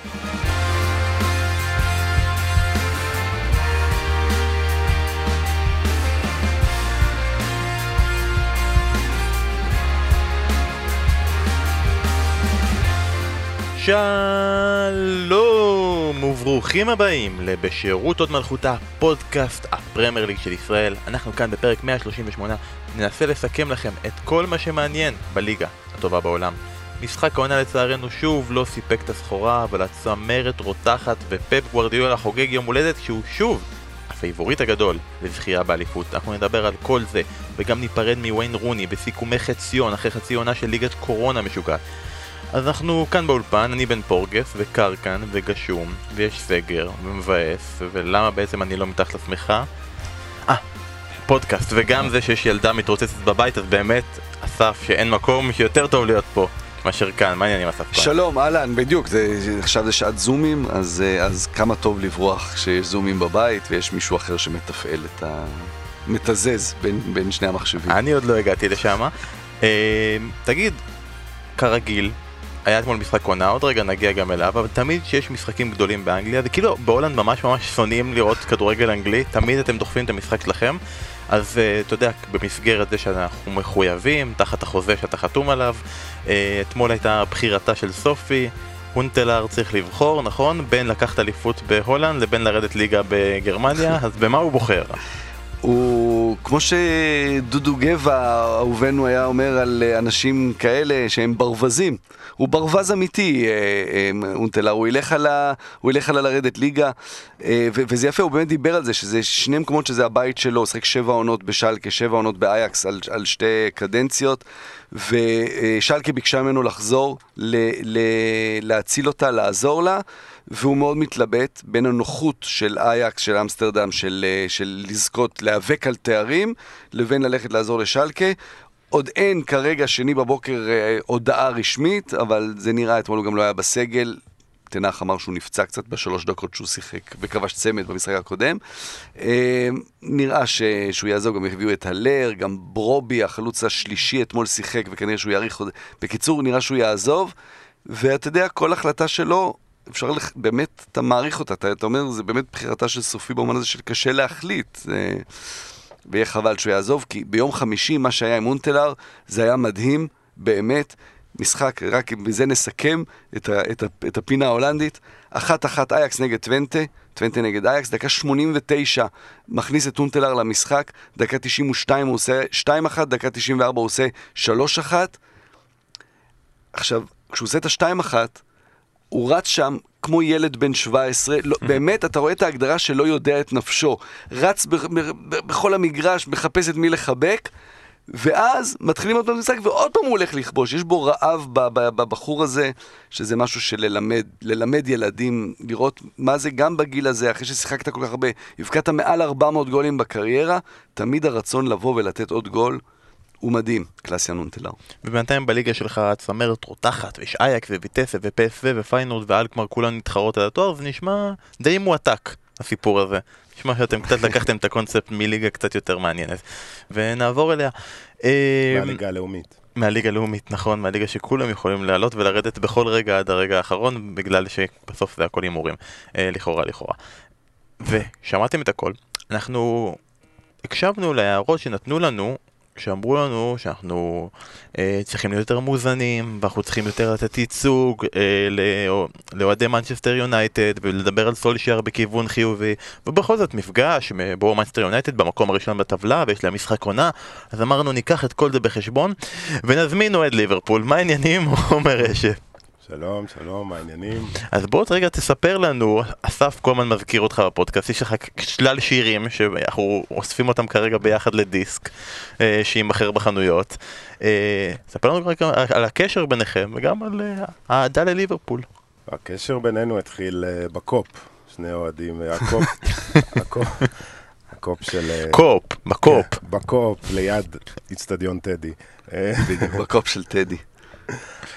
שלום וברוכים הבאים לבשירות עוד מלכותה, פודקאסט הפרמייר ליג של ישראל. אנחנו כאן בפרק 138 ננסה לסכם לכם את כל מה שמעניין בליגה הטובה בעולם. משחק העונה לצערנו שוב לא סיפק את הסחורה, אבל הצמרת רותחת ופפ גוורדיולה חוגג יום הולדת שהוא שוב הפייבוריט הגדול לזכייה באליפות. אנחנו נדבר על כל זה, וגם ניפרד מוויין רוני בסיכומי חציון אחרי חצי עונה של ליגת קורונה משוגעת. אז אנחנו כאן באולפן, אני בן פורגס, וקר כאן, וגשום, ויש סגר, ומבאס, ולמה בעצם אני לא מתחת לשמחה? אה, פודקאסט, וגם זה שיש ילדה מתרוצצת בבית, אז באמת, אסף, שאין מקום שיותר טוב להיות פה. מאשר כאן, מה העניינים אסף? שלום, אהלן, בדיוק, זה, עכשיו זה שעת זומים, אז, אה, אז כמה טוב לברוח כשיש זומים בבית ויש מישהו אחר שמתפעל את ה... מתזז בין, בין שני המחשבים. אני עוד לא הגעתי לשם. אה, תגיד, כרגיל, היה אתמול משחק עונה, עוד רגע נגיע גם אליו, אבל תמיד כשיש משחקים גדולים באנגליה, זה כאילו בהולנד ממש ממש שונאים לראות כדורגל אנגלי, תמיד אתם דוחפים את המשחק שלכם, אז uh, אתה יודע, במסגרת זה שאנחנו מחויבים, תחת החוזה שאתה חתום עליו, uh, אתמול הייתה בחירתה של סופי, הונטלר צריך לבחור, נכון? בין לקחת אליפות בהולנד לבין לרדת ליגה בגרמניה, אז במה הוא בוחר? הוא, כמו שדודו גבע, אהובנו, היה אומר על אנשים כאלה שהם ברווזים. הוא ברווז אמיתי, אה, אה, אונטלר, הוא ילך על, ה, הוא ילך על לרדת ליגה, אה, וזה יפה, הוא באמת דיבר על זה, שזה שני מקומות שזה הבית שלו, הוא שחק שבע עונות בשלקה, שבע עונות באייקס על, על שתי קדנציות, ושלקה ביקשה ממנו לחזור, ל, ל, להציל אותה, לעזור לה. והוא מאוד מתלבט בין הנוחות של אייקס, של אמסטרדם, של, של לזכות, להיאבק על תארים, לבין ללכת לעזור לשלקה. עוד אין כרגע שני בבוקר אה, הודעה רשמית, אבל זה נראה, אתמול הוא גם לא היה בסגל. תנח אמר שהוא נפצע קצת בשלוש דקות שהוא שיחק וכבש צמד במשחק הקודם. אה, נראה ש... שהוא יעזוב, גם הביאו את הלר, גם ברובי, החלוץ השלישי, אתמול שיחק וכנראה שהוא יאריך עוד... בקיצור, נראה שהוא יעזוב, ואתה יודע, כל החלטה שלו, אפשר לח... באמת, אתה מעריך אותה, אתה, אתה אומר, זה באמת בחירתה של סופי במובן הזה של קשה להחליט. זה... ויהיה חבל שהוא יעזוב, כי ביום חמישי מה שהיה עם אונטלר זה היה מדהים, באמת. משחק, רק בזה נסכם את, ה, את, ה, את הפינה ההולנדית. אחת אחת אייקס נגד טוונטה, טוונטה נגד אייקס, דקה 89 מכניס את אונטלר למשחק, דקה 92 הוא עושה 2-1, דקה 94 הוא עושה 3-1. עכשיו, כשהוא עושה את ה-2-1, הוא רץ שם כמו ילד בן 17, לא, באמת, אתה רואה את ההגדרה שלא יודע את נפשו. רץ ב, ב, ב, בכל המגרש, מחפש את מי לחבק, ואז מתחילים עוד פעם משחק, ועוד פעם הוא הולך לכבוש. יש בו רעב בבחור הזה, שזה משהו של ללמד, ללמד ילדים, לראות מה זה גם בגיל הזה, אחרי ששיחקת כל כך הרבה, הבקעת מעל 400 גולים בקריירה, תמיד הרצון לבוא ולתת עוד גול. הוא מדהים, קלאס יאן הונטלאר. ובינתיים בליגה שלך הצמרת רותחת, ויש אייאקס וויטסה ופסוו ופיינורד ואל כלומר כולן מתחרות על התואר, זה נשמע די מועתק, הסיפור הזה. נשמע שאתם קצת לקחתם את הקונספט מליגה קצת יותר מעניינת. ונעבור אליה. אה, מהליגה הלאומית. מהליגה הלאומית, נכון, מהליגה שכולם יכולים לעלות ולרדת בכל רגע עד הרגע האחרון, בגלל שבסוף זה הכל הימורים, אה, לכאורה לכאורה. ושמעתם את הכל, אנחנו הקשבנו להערות שנתנו לנו שאמרו לנו שאנחנו אה, צריכים להיות יותר מאוזנים, ואנחנו צריכים יותר לתת ייצוג אה, לאוהדי מנצ'סטר יונייטד, ולדבר על סולישייר בכיוון חיובי, ובכל זאת מפגש בו מנצ'סטר יונייטד במקום הראשון בטבלה, ויש להם משחק עונה, אז אמרנו ניקח את כל זה בחשבון, ונזמין אוהד ליברפול, מה העניינים? עומר רשף. שלום, שלום, מה העניינים? אז בוא רגע תספר לנו, אסף כל הזמן מזכיר אותך בפודקאסט, יש לך שלל שירים שאנחנו אוספים אותם כרגע ביחד לדיסק אה, שיימכר בחנויות. אה, ספר לנו רגע על הקשר ביניכם וגם על אה, האהדה לליברפול. הקשר בינינו התחיל בקופ, שני אוהדים, הקופ, הקופ. הקופ של... קופ, בקופ. כן, בקופ, ליד איצטדיון טדי. בדיוק, בקופ של טדי.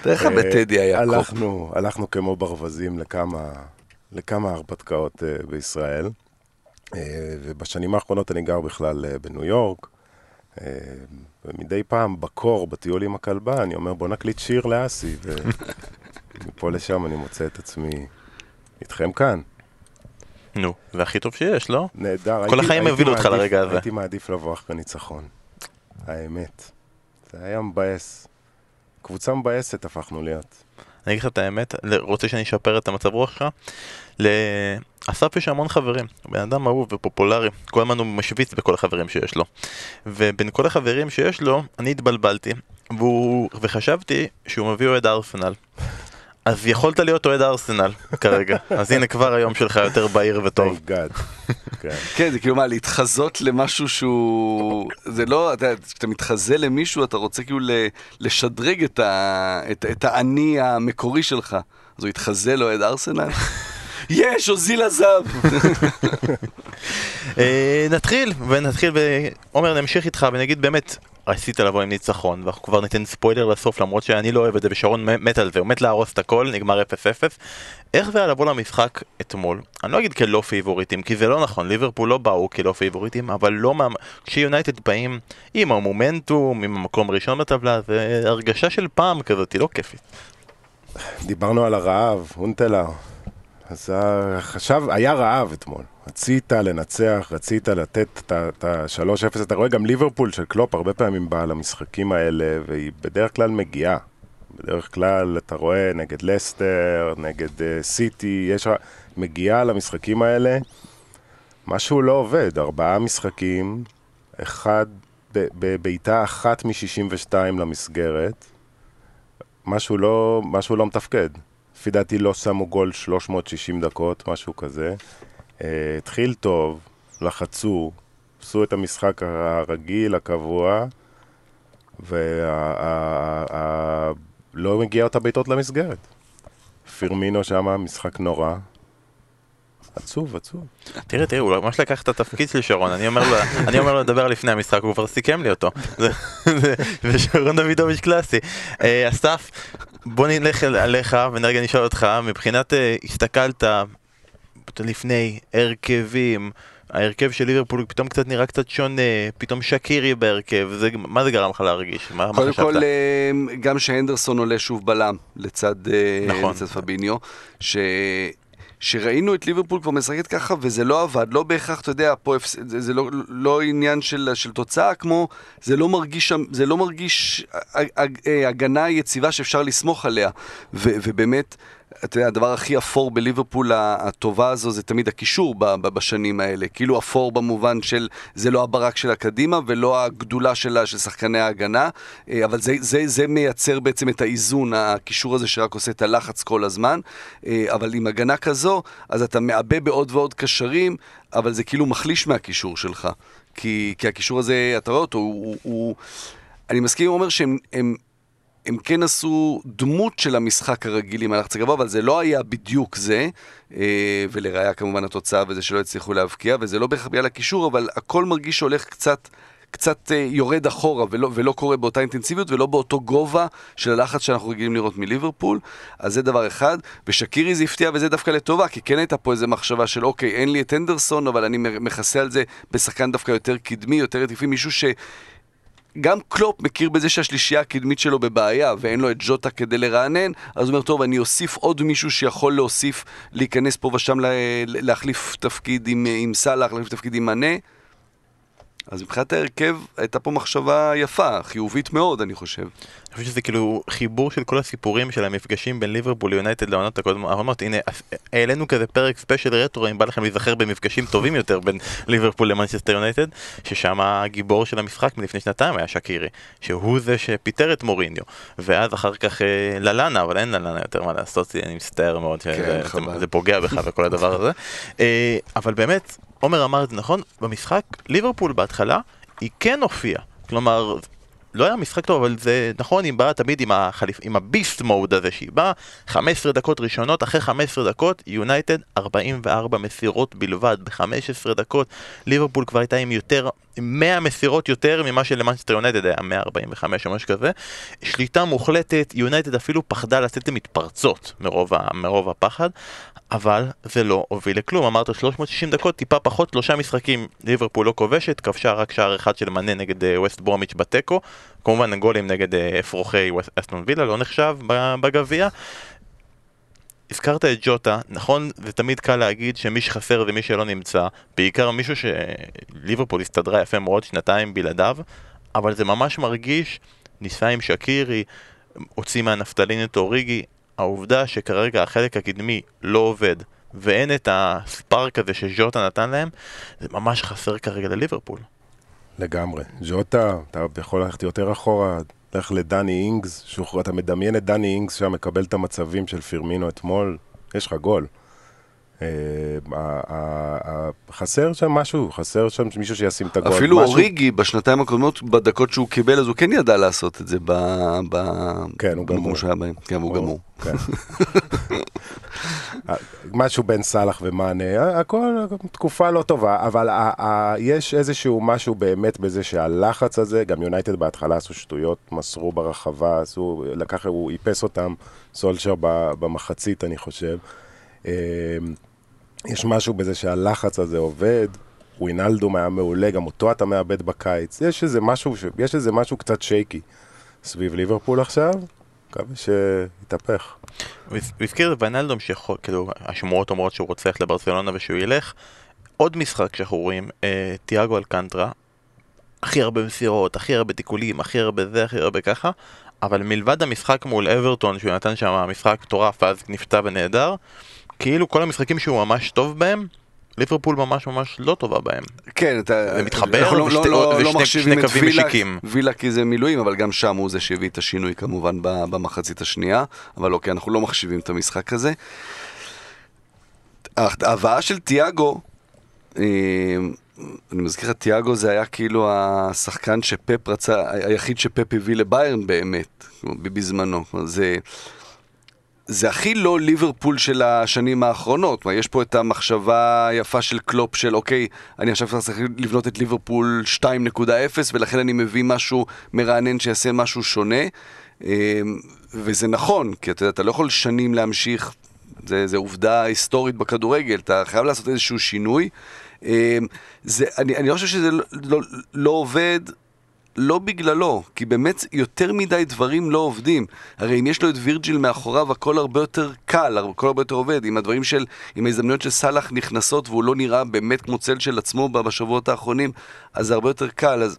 תראה איך בטדי היה הלכנו, הלכנו כמו ברווזים לכמה, לכמה הרפתקאות אה, בישראל, אה, ובשנים האחרונות אני גר בכלל בניו יורק, ומדי פעם בקור, בטיול עם הכלבה, אני אומר בוא נקליט שיר לאסי, ומפה לשם אני מוצא את עצמי איתכם כאן. נו, זה הכי טוב שיש, לא? נהדר. כל החיים הובילו אותך לרגע הזה. הייתי מעדיף לבוא אחרי ניצחון. האמת. זה היה מבאס. קבוצה מבאסת הפכנו להיות. אני אגיד לך את האמת, רוצה שאני אשפר את המצב רוח שלך? לאסף יש המון חברים, הוא בן אדם אהוב ופופולרי, כל הזמן הוא משוויץ בכל החברים שיש לו. ובין כל החברים שיש לו, אני התבלבלתי, והוא, וחשבתי שהוא מביא אוהד ארסנל. אז יכולת להיות אוהד ארסנל כרגע, אז הנה כבר היום שלך יותר בהיר וטוב. כן. כן, זה כאילו מה, להתחזות למשהו שהוא... זה לא, אתה יודע, כשאתה מתחזה למישהו, אתה רוצה כאילו ל- לשדרג את, ה... את, את האני המקורי שלך. אז הוא יתחזה לאוהד ארסנל? יש, אוזיל עזב! אה, נתחיל, ונתחיל, ועומר נמשיך איתך ונגיד באמת, רצית לבוא עם ניצחון, ואנחנו כבר ניתן ספוילר לסוף למרות שאני לא אוהב את זה ושרון מת על זה, הוא מת להרוס את הכל, נגמר 0-0. איך זה היה לבוא למשחק אתמול? אני לא אגיד כלא פייבוריטים, כי זה לא נכון, ליברפול לא באו כלא פייבוריטים, אבל לא מה... כשיונייטד באים עם המומנטום, עם המקום הראשון בטבלה, זה הרגשה של פעם כזאת, היא לא כיפית. דיברנו על הרעב, הונטלאר. אז חשב, היה רעב אתמול. רצית לנצח, רצית לתת את ה-3-0. אתה רואה גם ליברפול של קלופ הרבה פעמים באה למשחקים האלה, והיא בדרך כלל מגיעה. בדרך כלל אתה רואה נגד לסטר, נגד uh, סיטי, יש... מגיעה למשחקים האלה, משהו לא עובד. ארבעה משחקים, אחד, בבעיטה אחת מ-62 למסגרת. משהו לא, משהו לא מתפקד. לפי דעתי לא שמו גול 360 דקות, משהו כזה. התחיל טוב, לחצו, עשו את המשחק הרגיל, הקבוע, ולא מגיע אותה בעיטות למסגרת. פירמינו שם, משחק נורא. עצוב, עצוב. תראה, תראה, הוא ממש לקח את התפקיד של שרון, אני אומר לו, לדבר לפני המשחק, הוא כבר סיכם לי אותו. זה- זה- זה שרון דוידוביץ' קלאסי. אה, אסף, בוא נלך עליך ונרגע נשאל אותך, מבחינת אה, הסתכלת לפני הרכבים, ההרכב של ליברפול פתאום קצת נראה קצת שונה, פתאום שקירי בהרכב, זה, מה זה גרם לך להרגיש? מה, מה קודם חשבת? כל, אה, גם שהנדרסון עולה שוב בלם לצד, אה, נכון. לצד פביניו, ש... שראינו את ליברפול כבר משחקת ככה וזה לא עבד, לא בהכרח, אתה יודע, פה הפס... זה, זה לא, לא עניין של, של תוצאה, כמו זה לא מרגיש, זה לא מרגיש הג- אה, הגנה יציבה שאפשר לסמוך עליה, ו, ובאמת, אתה יודע, הדבר הכי אפור בליברפול הטובה הזו זה תמיד הקישור בשנים האלה, כאילו אפור במובן של זה לא הברק של הקדימה ולא הגדולה שלה של שחקני ההגנה, אה, אבל זה, זה, זה מייצר בעצם את האיזון, הקישור הזה שרק עושה את הלחץ כל הזמן, אה, אבל עם הגנה כזו, אז אתה מעבה בעוד ועוד קשרים, אבל זה כאילו מחליש מהקישור שלך, כי, כי הקישור הזה, אתה רואה אותו, הוא... הוא, הוא אני מסכים עם עומר שהם... הם, הם כן עשו דמות של המשחק הרגיל עם הלחץ הגבוה, אבל זה לא היה בדיוק זה, אה, ולראיה כמובן התוצאה וזה שלא הצליחו להבקיע, וזה לא בהכרח בגלל הקישור, אבל הכל מרגיש שהולך קצת... קצת אה, יורד אחורה ולא, ולא קורה באותה אינטנסיביות ולא באותו גובה של הלחץ שאנחנו רגילים לראות מליברפול. אז זה דבר אחד, ושקירי זה הפתיע וזה דווקא לטובה כי כן הייתה פה איזה מחשבה של אוקיי אין לי את הנדרסון אבל אני מכסה על זה בשחקן דווקא יותר קדמי, יותר התקפי, מישהו ש... גם קלופ מכיר בזה שהשלישייה הקדמית שלו בבעיה ואין לו את ג'וטה כדי לרענן, אז הוא אומר, טוב, אני אוסיף עוד מישהו שיכול להוסיף, להיכנס פה ושם לה, להחליף תפקיד עם, עם סאלח, להחליף תפקיד עם מנה. אז מבחינת ההרכב הייתה פה מחשבה יפה, חיובית מאוד, אני חושב. אני חושב שזה כאילו חיבור של כל הסיפורים של המפגשים בין ליברפול ליונייטד לעונות הקודמות. הנה, העלינו כזה פרק ספיישל רטרו, אם בא לכם להיזכר במפגשים טובים יותר בין ליברפול למנצ'סטר יונייטד, ששם הגיבור של המשחק מלפני שנתיים היה שקירי, שהוא זה שפיטר את מוריניו, ואז אחר כך אה, ללאנה, אבל אין ללאנה יותר מה לעשות, אני מצטער מאוד שזה חבל. זה פוגע בך וכל הדבר הזה. אה, אבל באמת, עומר אמר את זה נכון, במשחק ליברפול בהתחלה היא כן הופיעה. כלומר, לא היה משחק טוב, אבל זה נכון, היא באה תמיד עם, החליפ... עם ה beast mode הזה, שהיא באה 15 דקות ראשונות, אחרי 15 דקות, יונייטד 44 מסירות בלבד, ב-15 דקות, ליברפול כבר הייתה עם יותר, עם 100 מסירות יותר ממה שלמנצ'סטר יונייטד היה 145 או משהו כזה, שליטה מוחלטת, יונייטד אפילו פחדה לצאת למתפרצות מרוב. מרוב הפחד, אבל זה לא הוביל לכלום, אמרת 360 דקות, טיפה פחות, שלושה משחקים, ליברפול לא כובשת, כבשה רק שער אחד של מאנה נגד אה, ווסט ברומיץ' בתיקו, כמובן הגולים נגד אה, אפרוחי אסטון וילה לא נחשב בגביע. הזכרת את ג'וטה, נכון, זה תמיד קל להגיד שמי שחסר זה מי שלא נמצא, בעיקר מישהו שליברפול הסתדרה יפה מאוד שנתיים בלעדיו, אבל זה ממש מרגיש, ניסה עם שקירי, הוציא מהנפטלין את אוריגי, העובדה שכרגע החלק הקדמי לא עובד, ואין את הספארק הזה שז'וטה נתן להם, זה ממש חסר כרגע לליברפול. לגמרי. ז'וטה, אתה יכול ללכת יותר אחורה, לך לדני אינגס, שוחר, אתה מדמיין את דני אינגס שם מקבל את המצבים של פירמינו אתמול, יש לך גול. אה, חסר שם משהו, חסר שם מישהו שישים את הגול. אפילו. אוריגי בשנתיים הקודמות, בדקות שהוא קיבל, אז הוא כן ידע לעשות את זה ב... ב... כן, הוא גמור. שהיה בהם. כן, הוא גמור. כן. משהו בין סאלח ומאנה, הכל תקופה לא טובה, אבל יש איזשהו משהו באמת בזה שהלחץ הזה, גם יונייטד בהתחלה עשו שטויות, מסרו ברחבה, עשו, לקח, הוא איפס אותם, סולשר במחצית אני חושב. יש משהו בזה שהלחץ הזה עובד, ווינלדום היה מעולה, גם אותו אתה מאבד בקיץ. יש איזה משהו, יש איזה משהו קצת שייקי סביב ליברפול עכשיו, מקווה שיתהפך. הוא הזכיר את ויינלדום שיכול, כאילו, השמועות אומרות שהוא רוצה ללכת לברצלונה ושהוא ילך. עוד משחק שאנחנו רואים, אה, תיאגו אלקנטרה, הכי הרבה מסירות, הכי הרבה תיקולים, הכי הרבה זה, הכי הרבה ככה, אבל מלבד המשחק מול אברטון, שהוא נתן שם משחק מטורף ואז נפצע ונהדר, כאילו כל המשחקים שהוא ממש טוב בהם, ליברפול ממש ממש לא טובה בהם. כן, אתה... זה מתחבר, לא, לא, לא, לא מחשיבים את וילה, וילה כי זה מילואים, אבל גם שם הוא זה שהביא את השינוי כמובן במחצית השנייה, אבל אוקיי, אנחנו לא מחשיבים את המשחק הזה. ההבאה של תיאגו, אה, אני מזכיר לך, תיאגו זה היה כאילו השחקן שפפ רצה, היחיד שפפ הביא לביירן באמת, בזמנו. זה... זה הכי לא ליברפול של השנים האחרונות. יש פה את המחשבה היפה של קלופ של אוקיי, אני עכשיו צריך לבנות את ליברפול 2.0 ולכן אני מביא משהו מרענן שיעשה משהו שונה. אמ, וזה נכון, כי אתה יודע, אתה לא יכול שנים להמשיך, זה, זה עובדה היסטורית בכדורגל, אתה חייב לעשות איזשהו שינוי. אמ, זה, אני, אני לא חושב שזה לא, לא, לא עובד לא בגללו, כי באמת יותר מדי דברים לא עובדים. הרי אם יש לו את וירג'יל מאחוריו, הכל הרבה יותר קל, הכל הרבה יותר עובד. עם הדברים של, עם ההזדמנויות של סאלח נכנסות והוא לא נראה באמת כמו צל של עצמו בשבועות האחרונים, אז זה הרבה יותר קל. אז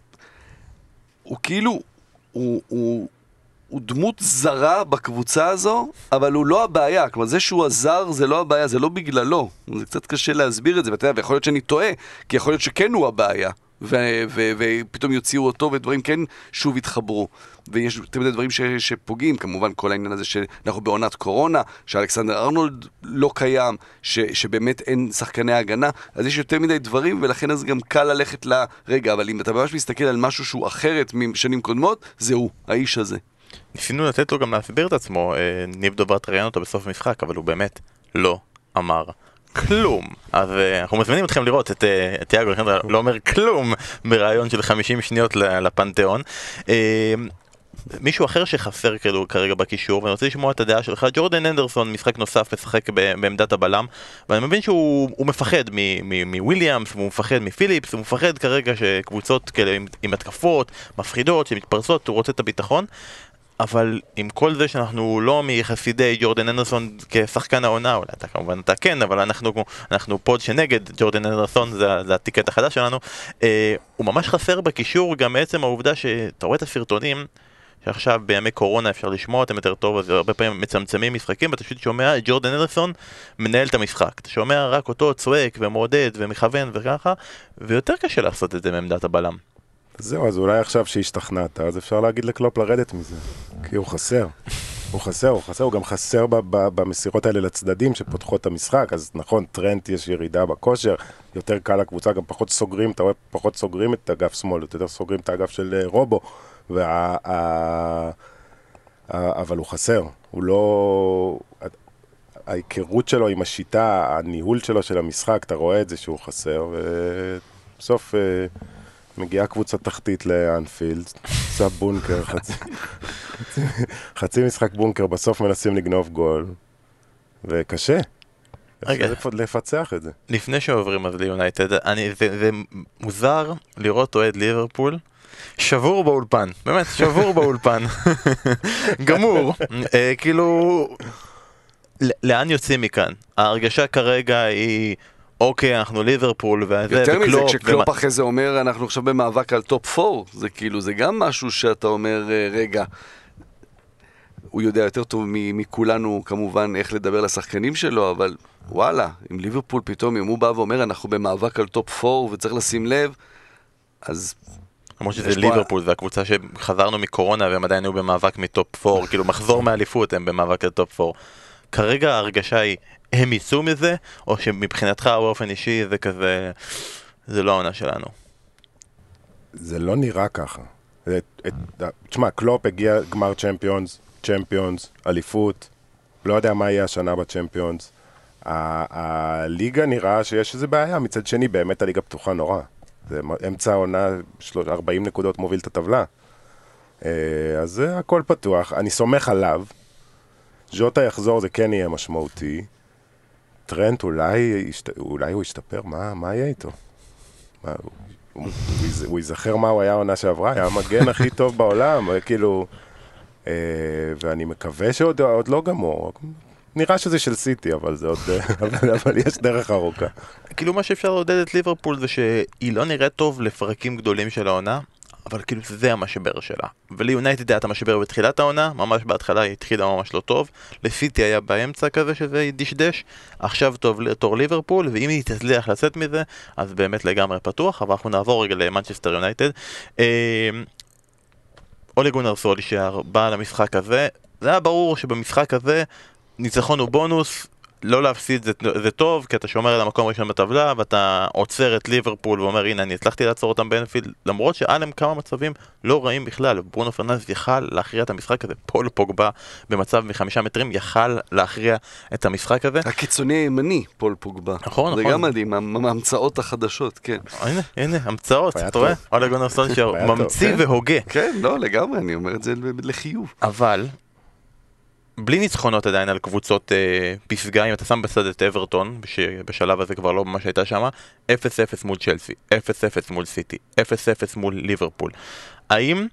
הוא כאילו, הוא, הוא, הוא דמות זרה בקבוצה הזו, אבל הוא לא הבעיה. כלומר, זה שהוא עזר זה לא הבעיה, זה לא בגללו. זה קצת קשה להסביר את זה, ואתה יודע, ויכול להיות שאני טועה, כי יכול להיות שכן הוא הבעיה. ופתאום יוציאו אותו ודברים כן שוב יתחברו. ויש תמיד דברים ש, שפוגעים, כמובן כל העניין הזה שאנחנו בעונת קורונה, שאלכסנדר ארנולד לא קיים, ש, שבאמת אין שחקני הגנה, אז יש יותר מדי דברים ולכן אז גם קל ללכת לרגע, אבל אם אתה ממש מסתכל על משהו שהוא אחרת משנים קודמות, זה הוא, האיש הזה. ניסינו לתת לו גם להסביר את עצמו, אה, ניב דוברת ראיין אותו בסוף המשחק, אבל הוא באמת לא אמר כלום. אז uh, אנחנו מזמינים אתכם לראות את uh, תיאגו אלחנדרה לא אומר כלום בריאיון של 50 שניות לפנתיאון. Uh, מישהו אחר שחסר כאילו כרגע בקישור ואני רוצה לשמוע את הדעה שלך ג'ורדן אנדרסון משחק נוסף משחק בעמדת הבלם ואני מבין שהוא מפחד מוויליאמס הוא מפחד מפיליפס הוא מפחד כרגע שקבוצות כאלה עם, עם התקפות מפחידות שמתפרסות הוא רוצה את הביטחון אבל עם כל זה שאנחנו לא מחסידי ג'ורדן אנדרסון כשחקן העונה, אולי אתה כמובן אתה כן, אבל אנחנו, אנחנו פוד שנגד ג'ורדן אנדרסון, זה, זה הטיקט החדש שלנו, אה, הוא ממש חסר בקישור גם מעצם העובדה שאתה רואה את הסרטונים שעכשיו בימי קורונה אפשר לשמוע אותם יותר טוב, אז הרבה פעמים מצמצמים משחקים, ואתה פשוט שומע את ג'ורדן אנדרסון מנהל את המשחק. אתה שומע רק אותו צועק ומעודד ומכוון וככה, ויותר קשה לעשות את זה מעמדת הבלם. זהו, אז אולי עכשיו שהשתכנעת, אז אפשר להגיד לקלופ לרדת מזה. כי הוא חסר. הוא חסר, הוא חסר, הוא גם חסר במסירות האלה לצדדים שפותחות את המשחק, אז נכון, טרנט יש ירידה בכושר, יותר קל לקבוצה, גם פחות סוגרים, אתה רואה, פחות סוגרים את אגף שמאל, יותר סוגרים את האגף של אה, רובו, וה, אבל הוא חסר, הוא לא... ההיכרות שלו עם השיטה, הניהול שלו של המשחק, אתה רואה את זה שהוא חסר, ובסוף... אה, מגיעה קבוצה תחתית לאנפילד, עושה בונקר, חצי, חצי, משחק בונקר, בסוף מנסים לגנוב גול, וקשה. רגע, לפצח את זה. לפני שעוברים אז ליונייטד, זה, זה מוזר לראות אוהד ליברפול שבור באולפן, באמת, שבור באולפן, גמור, אה, כאילו, לאן יוצאים מכאן? ההרגשה כרגע היא, אוקיי, אנחנו ליברפול, וזה, יותר מזה, וקלופ, כשקלופ אחרי זה אומר, אנחנו עכשיו במאבק על top 4, זה כאילו, זה גם משהו שאתה אומר, אה, רגע, הוא יודע יותר טוב מכולנו, כמובן, איך לדבר לשחקנים שלו, אבל וואלה, אם ליברפול פתאום, אם הוא בא ואומר, אנחנו במאבק על top 4 וצריך לשים לב, אז למרות שזה ליברפול, זה הקבוצה שחזרנו מקורונה והם עדיין היו במאבק מ top 4, כאילו מחזור מאליפות הם במאבק על top 4. כרגע ההרגשה היא, הם יצאו מזה, או שמבחינתך באופן אישי זה כזה, זה לא העונה שלנו. זה לא נראה ככה. תשמע, קלופ הגיע גמר צ'מפיונס, צ'מפיונס, אליפות, לא יודע מה יהיה השנה בצ'מפיונס. הליגה נראה שיש איזה בעיה, מצד שני באמת הליגה פתוחה נורא. זה אמצע העונה, שלוש- 40 נקודות מוביל את הטבלה. אה, אז הכל פתוח, אני סומך עליו. ז'וטה יחזור, זה כן יהיה משמעותי. טרנט אולי, אולי הוא ישתפר, מה, מה יהיה איתו? מה, הוא, הוא, הוא, ייז- הוא ייזכר מה הוא היה העונה שעברה, היה המגן הכי טוב בעולם, כאילו, אה, ואני מקווה שעוד עוד לא גמור. נראה שזה של סיטי, אבל זה עוד, אבל, אבל יש דרך ארוכה. כאילו מה שאפשר לעודד את ליברפול זה שהיא לא נראית טוב לפרקים גדולים של העונה, אבל כאילו זה המשבר שלה. וליונייטד היה את המשבר בתחילת העונה, ממש בהתחלה היא התחילה ממש לא טוב, לסיטי היה באמצע כזה שזה דשדש, עכשיו טוב תור ליברפול, ואם היא תצליח לצאת מזה, אז באמת לגמרי פתוח, אבל אנחנו נעבור רגע למנצ'סטר יונייטד. אה, אולי גונר סולישר בא למשחק הזה, זה היה ברור שבמשחק הזה ניצחון הוא בונוס, לא להפסיד זה, זה טוב, כי אתה שומר על המקום הראשון בטבלה, ואתה עוצר את ליברפול ואומר הנה אני הצלחתי לעצור אותם באנפילד, למרות שהיה להם כמה מצבים לא רעים בכלל, ברונו פרננדס יכל להכריע את המשחק הזה, פול פוגבה במצב מחמישה מטרים יכל להכריע את המשחק הזה. הקיצוני הימני, פול פוגבה. נכון, זה נכון. גם מדהים, המ- ההמצאות החדשות, כן. הנה, הנה, המצאות, אתה רואה? טוב. אולי גונר טוב, ממציא כן. והוגה. כן, לא, לגמרי, אני אומר את זה לחיוב. אבל, בלי ניצחונות עדיין על קבוצות אה, פסגה, אם אתה שם בצד את אברטון, שבשלב הזה כבר לא ממש הייתה שמה, 0-0 מול צ'לסי, 0-0 מול סיטי, 0-0 מול ליברפול. האם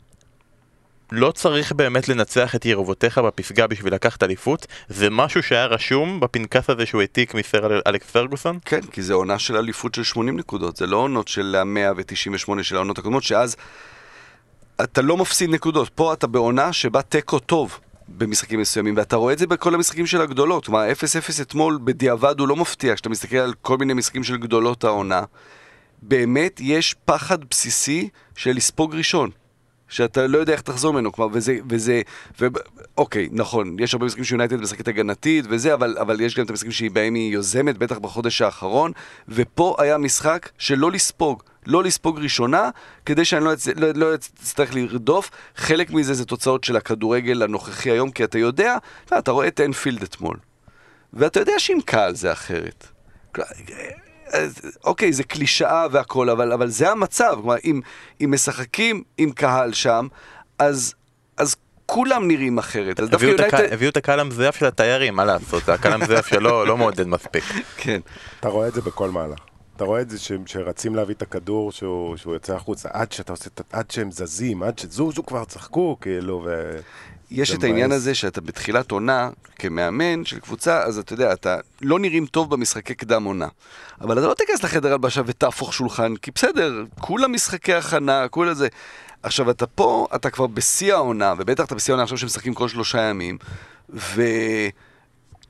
לא צריך באמת לנצח את יריבותיך בפסגה בשביל לקחת אליפות? זה משהו שהיה רשום בפנקס הזה שהוא העתיק מסר אל- אלכס פרגוסון? כן, כי זה עונה של אליפות של 80 נקודות, זה לא עונות של ה-198 של העונות הקודמות, שאז אתה לא מפסיד נקודות. פה אתה בעונה שבה תיקו טוב במשחקים מסוימים, ואתה רואה את זה בכל המשחקים של הגדולות. כלומר, 0-0 אתמול בדיעבד הוא לא מפתיע, כשאתה מסתכל על כל מיני משחקים של גדולות העונה. באמת יש פחד בסיסי של לספוג ראשון. שאתה לא יודע איך תחזור ממנו, כלומר, וזה, וזה, ו... אוקיי, נכון, יש הרבה משחקים שיונייטד משחקת הגנתית וזה, אבל, אבל יש גם את המשחקים שבהם היא יוזמת, בטח בחודש האחרון, ופה היה משחק שלא לספוג, לא לספוג ראשונה, כדי שאני לא, אצ... לא, לא אצטרך לרדוף. חלק מזה זה תוצאות של הכדורגל הנוכחי היום, כי אתה יודע, אתה, אתה רואה את אנפילד אתמול, ואתה יודע שעם קהל זה אחרת. אז, אוקיי, זה קלישאה והכל, אבל, אבל זה המצב. כלומר, אם, אם משחקים עם קהל שם, אז, אז כולם נראים אחרת. אז דווקא הביאו את הקהל- יונייטד... הביאו את הקהל המזויף של התיירים, מה לעשות? זה הקהל המזויף שלא לא מעודד מספיק. כן. אתה רואה את זה בכל מהלך. אתה רואה את זה ש- שרצים להביא את הכדור שהוא, שהוא יוצא החוצה, עד שאתה עושה, עד שהם זזים, עד שזוזו כבר צחקו, כאילו, ו... יש את העניין. הזה שאתה בתחילת עונה, כמאמן של קבוצה, אז אתה יודע, אתה לא נראים טוב במשחקי קדם עונה. אבל אתה לא תיכנס לחדר הלבשה ותהפוך שולחן, כי בסדר, כולה משחקי הכנה, כולה זה. עכשיו, אתה פה, אתה כבר בשיא העונה, ובטח אתה בשיא העונה עכשיו שמשחקים כל שלושה ימים, ו...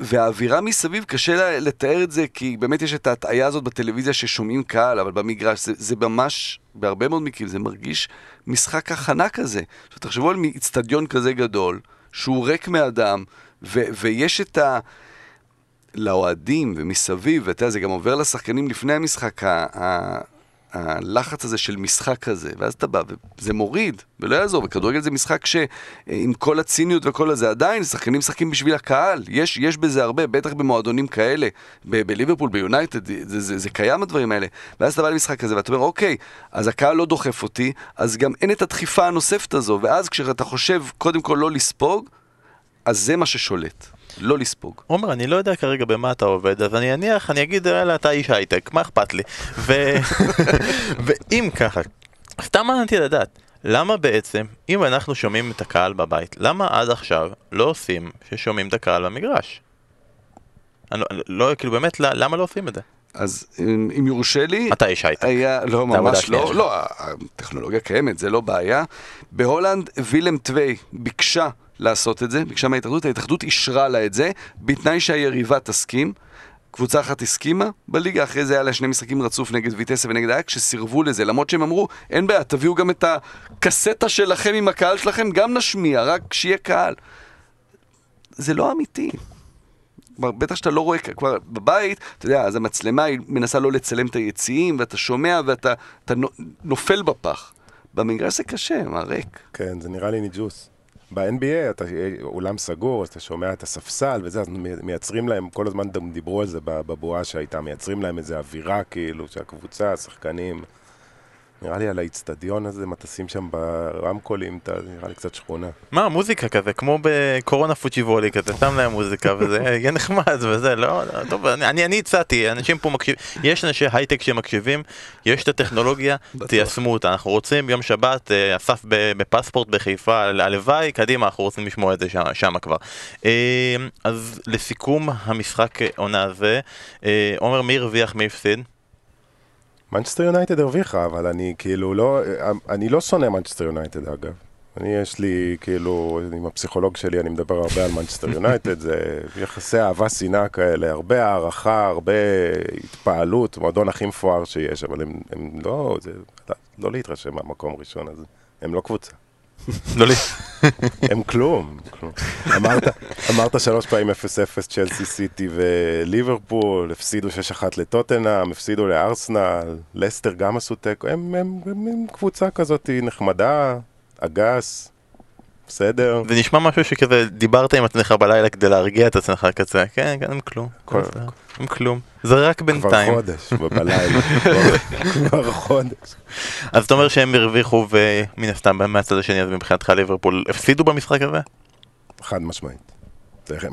והאווירה מסביב, קשה לתאר את זה, כי באמת יש את ההטעיה הזאת בטלוויזיה ששומעים קהל, אבל במגרש זה, זה ממש, בהרבה מאוד מקרים, זה מרגיש משחק הכנה כזה. עכשיו, תחשבו על איצטדיון כזה גדול, שהוא ריק מאדם, ו- ויש את ה... לאוהדים ומסביב, ואתה יודע, זה גם עובר לשחקנים לפני המשחק, הלחץ הזה של משחק כזה, ואז אתה בא, וזה מוריד, ולא יעזור, וכדורגל זה משחק שעם כל הציניות וכל הזה, עדיין שחקנים משחקים בשביל הקהל, יש, יש בזה הרבה, בטח במועדונים כאלה, בליברפול, ביונייטד, זה, זה, זה קיים הדברים האלה, ואז אתה בא למשחק כזה ואתה אומר, אוקיי, אז הקהל לא דוחף אותי, אז גם אין את הדחיפה הנוספת הזו, ואז כשאתה חושב קודם כל לא לספוג, אז זה מה ששולט, לא לספוג. עומר, אני לא יודע כרגע במה אתה עובד, אז אני אניח, אני אגיד, יאללה, אתה איש הייטק, מה אכפת לי? ו... ואם ככה, סתם מעניין לדעת, למה בעצם, אם אנחנו שומעים את הקהל בבית, למה עד עכשיו לא עושים ששומעים את הקהל במגרש? אני לא, לא, כאילו באמת, למה לא עושים את זה? אז אם אם יורשה לי, אתה איש הייטק. היה, לא, ממש לא. לא, הטכנולוגיה קיימת, זה לא בעיה. בהולנד, וילם טווי ביקשה לעשות את זה, ביקשה מההתאחדות, ההתאחדות אישרה לה את זה, בתנאי שהיריבה תסכים. קבוצה אחת הסכימה בליגה, אחרי זה היה לה שני משחקים רצוף נגד ויטסה ונגד אייק, שסירבו לזה, למרות שהם אמרו, אין בעיה, תביאו גם את הקסטה שלכם עם הקהל שלכם, גם נשמיע, רק שיהיה קהל. זה לא אמיתי. כלומר, בטח שאתה לא רואה, כבר בבית, אתה יודע, אז המצלמה היא מנסה לא לצלם את היציעים, ואתה שומע ואתה אתה נו- נופל בפח. במגרש זה קשה, מה ריק. כן, זה נראה לי ניג'וס. ב-NBA אתה אולם סגור, אז אתה שומע את הספסל וזה, אז מי- מייצרים להם, כל הזמן דיברו על זה בבועה שהייתה, מייצרים להם איזה אווירה כאילו, שהקבוצה, השחקנים, נראה לי על האיצטדיון הזה, מה תשים שם ברמקולים, אתה- נראה לי קצת שכונה. מה, מוזיקה כזה, כמו בקורונה פוצ'יבולי כזה, שם להם מוזיקה וזה יהיה נחמד וזה, לא, לא, טוב, אני, אני- אני הצעתי, אנשים פה מקשיבים, יש אנשי הייטק שמקשיבים, יש את הטכנולוגיה. תיישמו אותה, אנחנו רוצים יום שבת, אה, אסף בפספורט בחיפה, הלוואי, קדימה, אנחנו רוצים לשמוע את זה שם, שם כבר. אה, אז לסיכום המשחק עונה הזה, אה, עומר מי הרוויח, מי הפסיד? מנצ'סטר יונייטד הרוויחה, אבל אני כאילו לא, אני לא שונא מנצ'סטר יונייטד אגב. אני יש לי כאילו, עם הפסיכולוג שלי אני מדבר הרבה על מנצ'סטר יונייטד, זה יחסי אהבה שנאה כאלה, הרבה הערכה, הרבה התפעלות, מועדון הכי מפואר שיש, אבל הם, הם לא, זה, לא להתרשם מהמקום הראשון הזה, הם לא קבוצה. לא לי. הם כלום. אמרת, שלוש פעמים 0-0 צ'לסי סיטי וליברפול, הפסידו 6-1 לטוטנאם, הפסידו לארסנל, לסטר גם עשו תיקו, הם קבוצה כזאת נחמדה, אגס, בסדר. זה נשמע משהו שכזה דיברת עם עצמך בלילה כדי להרגיע את עצמך כזה, כן, כן, הם כלום, כל- זה- הם כלום, זה רק כבר בינתיים. חודש, בלילה, כבר- כבר חודש. אז אתה אומר שהם הרוויחו ומן הסתם מהצד השני אז מבחינתך ליברפול הפסידו במשחק הזה? חד משמעית.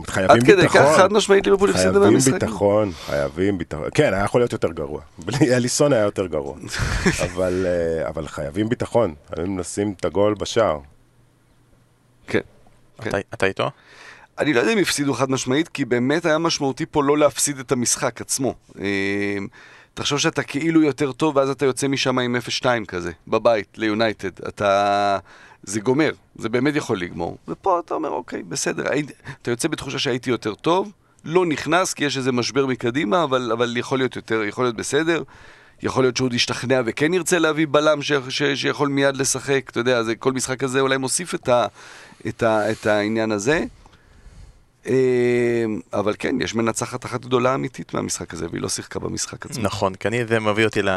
חייבים עד כדי ביטחון. כך חד משמעית ליברפול הפסידה חייבים במשחק. ביטחון, חייבים ביטחון. כן, היה יכול להיות יותר גרוע. בלי אליסון היה יותר גרוע. אבל, אה, אבל חייבים ביטחון. חייבים לשים את הגול בשער. כן. כן. אתה- אתה איתו? אני לא יודע אם הפסידו חד משמעית, כי באמת היה משמעותי פה לא להפסיד את המשחק עצמו. אה, תחשוב שאתה כאילו יותר טוב, ואז אתה יוצא משם עם 0-2 כזה, בבית, ליונייטד. אתה... זה גומר, זה באמת יכול לגמור. ופה אתה אומר, אוקיי, בסדר. אתה יוצא בתחושה שהייתי יותר טוב, לא נכנס כי יש איזה משבר מקדימה, אבל, אבל יכול להיות יותר, יכול להיות בסדר. יכול להיות שהוא עוד ישתכנע וכן ירצה להביא בלם ש... ש... שיכול מיד לשחק, אתה יודע, זה, כל משחק כזה אולי מוסיף את, ה... את, ה... את העניין הזה. אה, אבל כן, יש מנצחת אחת גדולה אמיתית מהמשחק הזה, והיא לא שיחקה במשחק עצמו. נכון, כי אני, זה מביא אותי ל...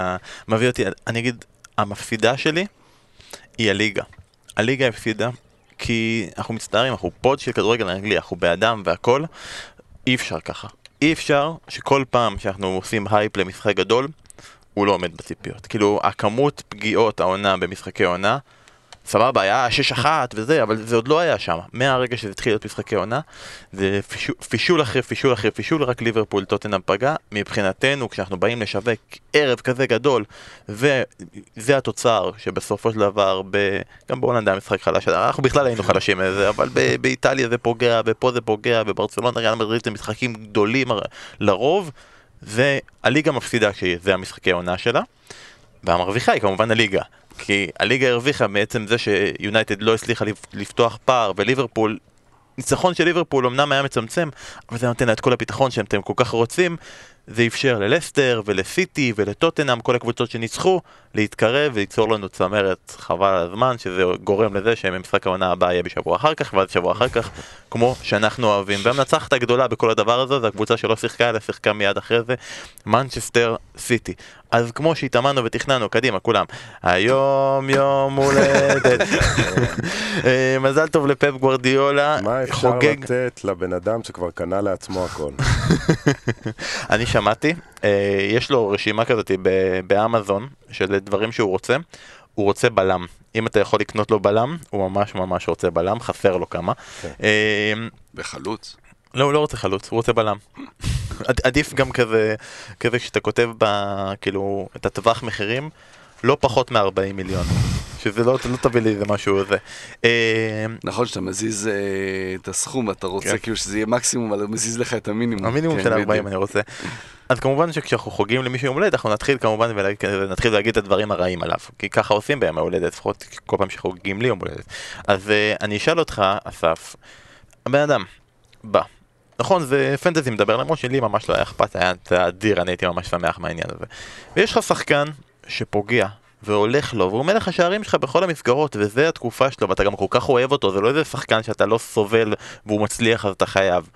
מביא אותי, אני אגיד, המפסידה שלי היא הליגה. הליגה הפסידה, כי אנחנו מצטערים, אנחנו פוד של כדורגל אנגלי, אנחנו בעדם והכל, אי אפשר ככה. אי אפשר שכל פעם שאנחנו עושים הייפ למשחק גדול, הוא לא עומד בציפיות. כאילו, הכמות פגיעות העונה במשחקי עונה, סבבה, היה 6-1 וזה, אבל זה עוד לא היה שם. מהרגע שזה התחיל להיות משחקי עונה, זה פישול, פישול אחרי פישול אחרי פישול, רק ליברפול טוטנאם פגע. מבחינתנו, כשאנחנו באים לשווק ערב כזה גדול, וזה התוצר שבסופו של דבר, ב... גם בהולנד היה משחק חלש, אנחנו בכלל היינו חלשים מזה, אבל ב- באיטליה זה פוגע, ופה זה פוגע, בברצלונה, ריאל מדריד זה משחקים גדולים לרוב, והליגה מפסידה כשזה המשחקי עונה שלה. והמרוויחה היא כמובן הליגה. כי הליגה הרוויחה מעצם זה שיונייטד לא הצליחה לפ- לפתוח פער וליברפול, ניצחון של ליברפול אמנם היה מצמצם, אבל זה נותן לה את כל הביטחון שאתם כל כך רוצים. זה אפשר ללסטר ולסיטי ולטוטנאם, כל הקבוצות שניצחו, להתקרב וליצור לנו צמרת חבל על הזמן, שזה גורם לזה שמשחק העונה הבא יהיה בשבוע אחר כך, ואז שבוע אחר כך, כמו שאנחנו אוהבים. והמנצחת הגדולה בכל הדבר הזה, זו הקבוצה שלא שיחקה, אלא שיחקה מיד אחרי זה, מנצ'סטר סיטי. אז כמו שהתאמנו ותכננו, קדימה, כולם. היום יום הולדת. אה, מזל טוב לפפ גוורדיולה, מה אפשר חוגג. לתת לבן אדם שכבר קנה לעצמו הכל? אני שמעתי, אה, יש לו רשימה כזאת באמזון של דברים שהוא רוצה. הוא רוצה בלם. אם אתה יכול לקנות לו בלם, הוא ממש ממש רוצה בלם, חסר לו כמה. כן. אה, בחלוץ. לא, הוא לא רוצה חלוץ, הוא רוצה בלם. עד- עדיף גם כזה, כזה כשאתה כותב ב... כאילו, את הטווח מחירים, לא פחות מ-40 מיליון. שזה לא, לא תביא לי איזה משהו זה. אה, נכון שאתה מזיז אה, את הסכום, אתה רוצה כן. כאילו שזה יהיה מקסימום, אבל הוא מזיז לך את המינימום. המינימום כן, של 40 בדיוק. אני רוצה. אז כמובן שכשאנחנו חוגגים למישהו יום הולדת, אנחנו נתחיל כמובן ונתחיל להגיד את הדברים הרעים עליו. כי ככה עושים בימי הולדת, לפחות כל פעם שחוגגים לי יום הולדת. אז אה, אני אשאל אותך, אסף, הבן אדם, בא. נכון, זה פנטזי מדבר, למרות שלי ממש לא היה אכפת, היה אדיר, אני הייתי ממש שמח מהעניין הזה. ויש לך שחקן שפוגע והולך לו, והוא מלך השערים שלך בכל המסגרות, וזה התקופה שלו, ואתה גם כל כך אוהב אותו, זה לא איזה שחקן שאתה לא סובל והוא מצליח אז אתה חייב.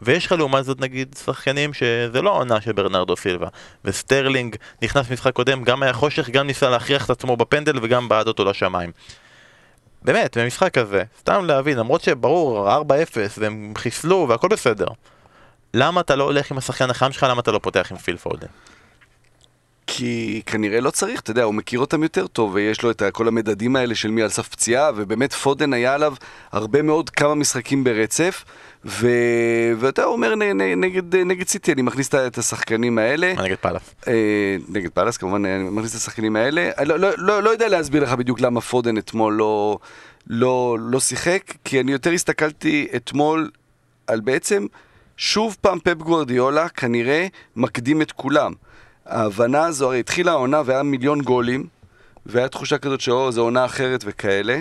ויש לך לעומת זאת נגיד שחקנים שזה לא העונה של ברנרדו סילבה וסטרלינג נכנס משחק קודם גם היה חושך גם ניסה להכריח את עצמו בפנדל וגם בעט אותו לשמיים באמת במשחק כזה סתם להבין למרות שברור 4-0 והם חיסלו והכל בסדר למה אתה לא הולך עם השחקן החם שלך למה אתה לא פותח עם פיל פודן כי כנראה לא צריך, אתה יודע, הוא מכיר אותם יותר טוב, ויש לו את כל המדדים האלה של מי על סף פציעה, ובאמת פודן היה עליו הרבה מאוד כמה משחקים ברצף, ו... ואתה אומר נ... נ... נגד, נגד סיטי, אני מכניס את השחקנים האלה. נגד פאלאס אה, נגד פאלאס כמובן, אני מכניס את השחקנים האלה. אני לא, לא, לא, לא יודע להסביר לך בדיוק למה פודן אתמול לא, לא, לא שיחק, כי אני יותר הסתכלתי אתמול על בעצם, שוב פעם פפ גוורדיולה כנראה מקדים את כולם. ההבנה הזו, הרי התחילה העונה והיה מיליון גולים, והיה תחושה כזאת שאו, זו עונה אחרת וכאלה,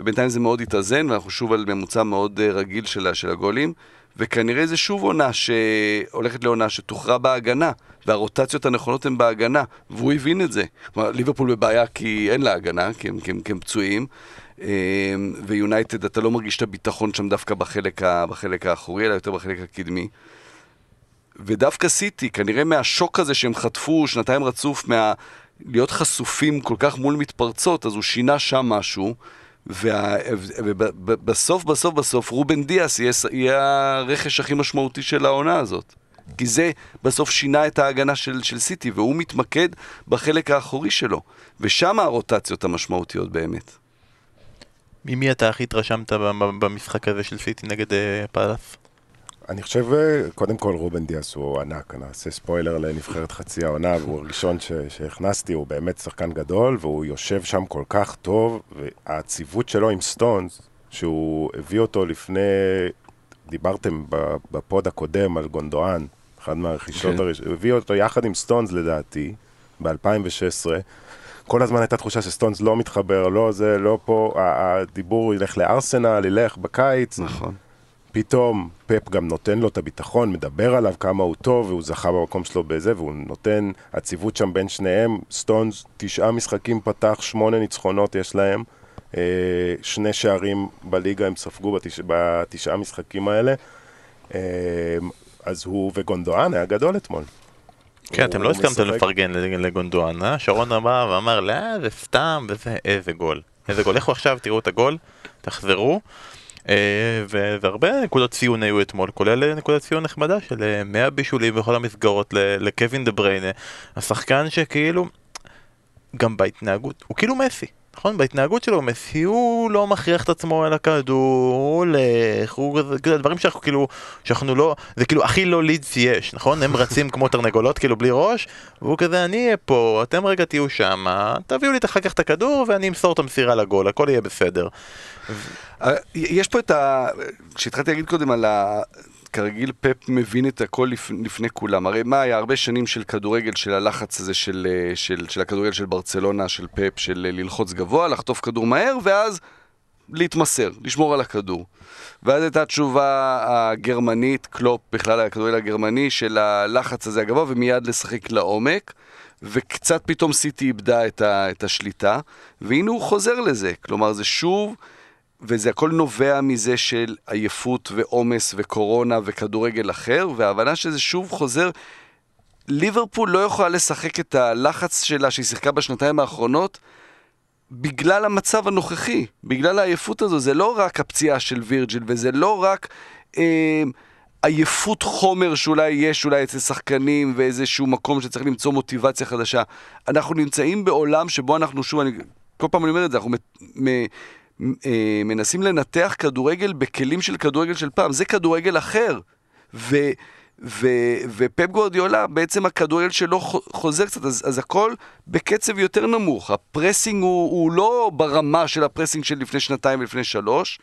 ובינתיים זה מאוד התאזן, ואנחנו שוב על ממוצע מאוד אה, רגיל של, של הגולים, וכנראה זה שוב עונה שהולכת לעונה שתוכרע בהגנה, והרוטציות הנכונות הן בהגנה, והוא הבין את זה. כלומר, ליברפול בבעיה כי אין לה הגנה, כי הם, כי הם, כי הם פצועים, אה, ויונייטד, אתה לא מרגיש את הביטחון שם דווקא בחלק, בחלק האחורי, אלא יותר בחלק הקדמי. ודווקא סיטי, כנראה מהשוק הזה שהם חטפו שנתיים רצוף, מה... להיות חשופים כל כך מול מתפרצות, אז הוא שינה שם משהו, ובסוף, בסוף, בסוף, רובן דיאס יהיה, הרכש הכי משמעותי של העונה הזאת. כי זה בסוף שינה את ההגנה של, של סיטי, והוא מתמקד בחלק האחורי שלו. ושם הרוטציות המשמעותיות באמת. ממי אתה הכי התרשמת במשחק הזה של סיטי נגד אה, פאלאס? אני חושב, אה, קודם כל רובן דיאס הוא ענק, אני אעשה ספוילר לנבחרת חצי העונה, והוא הראשון ש- שהכנסתי, הוא באמת שחקן גדול, והוא יושב שם כל כך טוב, והיציבות שלו עם סטונס, שהוא הביא אותו לפני, דיברתם בפוד הקודם על גונדואן, אחד מהרכישות כן. הראשונות, הוא הביא אותו יחד עם סטונס לדעתי, ב-2016. כל הזמן הייתה תחושה שסטונס לא מתחבר, לא זה, לא פה, הדיבור ילך לארסנל, ילך בקיץ. נכון. פתאום פפ גם נותן לו את הביטחון, מדבר עליו כמה הוא טוב, והוא זכה במקום שלו בזה, והוא נותן יציבות שם בין שניהם. סטונס, תשעה משחקים פתח, שמונה ניצחונות יש להם. אה, שני שערים בליגה הם ספגו בתש... בתשעה משחקים האלה. אה, אז הוא וגונדואן היה גדול אתמול. כן, אתם לא הסכמתם לפרגן לגונדואן, אה? שרון בא ואמר, לא, זה סתם, וזה, איזה גול. איזה גול. לכו עכשיו, תראו את הגול, תחזרו. אה, והרבה נקודות ציון היו אתמול, כולל אה, נקודת ציון נחמדה של אה, 100 בישולים בכל המסגרות לקווין דה בריינה, השחקן שכאילו, גם בהתנהגות, הוא כאילו מסי. נכון? בהתנהגות שלו, מסי הוא לא מכריח את עצמו על הכדור, הוא הולך, הוא כזה, דברים שאנחנו כאילו, שאנחנו לא, זה כאילו הכי לא לידס יש, נכון? הם רצים כמו תרנגולות, כאילו בלי ראש, והוא כזה, אני אהיה פה, אתם רגע תהיו שם, תביאו לי אחר כך את הכדור ואני אמסור את המסירה לגול, הכל יהיה בסדר. אה, יש פה את ה... כשהתחלתי להגיד קודם על ה... כרגיל פפ מבין את הכל לפ... לפני כולם. הרי מה היה הרבה שנים של כדורגל, של הלחץ הזה של, אה, של, של הכדורגל של ברצלונה, של פפ, של אה, ללחוץ גבוה, לחטוף כדור מהר, ואז להתמסר, לשמור על הכדור. ואז הייתה התשובה הגרמנית, קלופ, בכלל הכדורגל הגרמני, של הלחץ הזה הגבוה, ומיד לשחק לעומק. וקצת פתאום סיטי איבדה את, ה, את השליטה, והנה הוא חוזר לזה. כלומר, זה שוב, וזה הכל נובע מזה של עייפות ועומס וקורונה וכדורגל אחר, וההבנה שזה שוב חוזר. ליברפול לא יכולה לשחק את הלחץ שלה שהיא שיחקה בשנתיים האחרונות בגלל המצב הנוכחי, בגלל העייפות הזו. זה לא רק הפציעה של וירג'יל, וזה לא רק אה, עייפות חומר שאולי יש אולי אצל שחקנים ואיזשהו מקום שצריך למצוא מוטיבציה חדשה. אנחנו נמצאים בעולם שבו אנחנו, שוב, אני, כל פעם אני אומר את זה, אנחנו מ, מ, מנסים לנתח כדורגל בכלים של כדורגל של פעם. זה כדורגל אחר. ו... ו- ופפ גורדיולה, בעצם הכדורגל שלו חוזר קצת, אז, אז הכל בקצב יותר נמוך. ה pressing הוא, הוא לא ברמה של ה pressing של לפני שנתיים ולפני שלוש,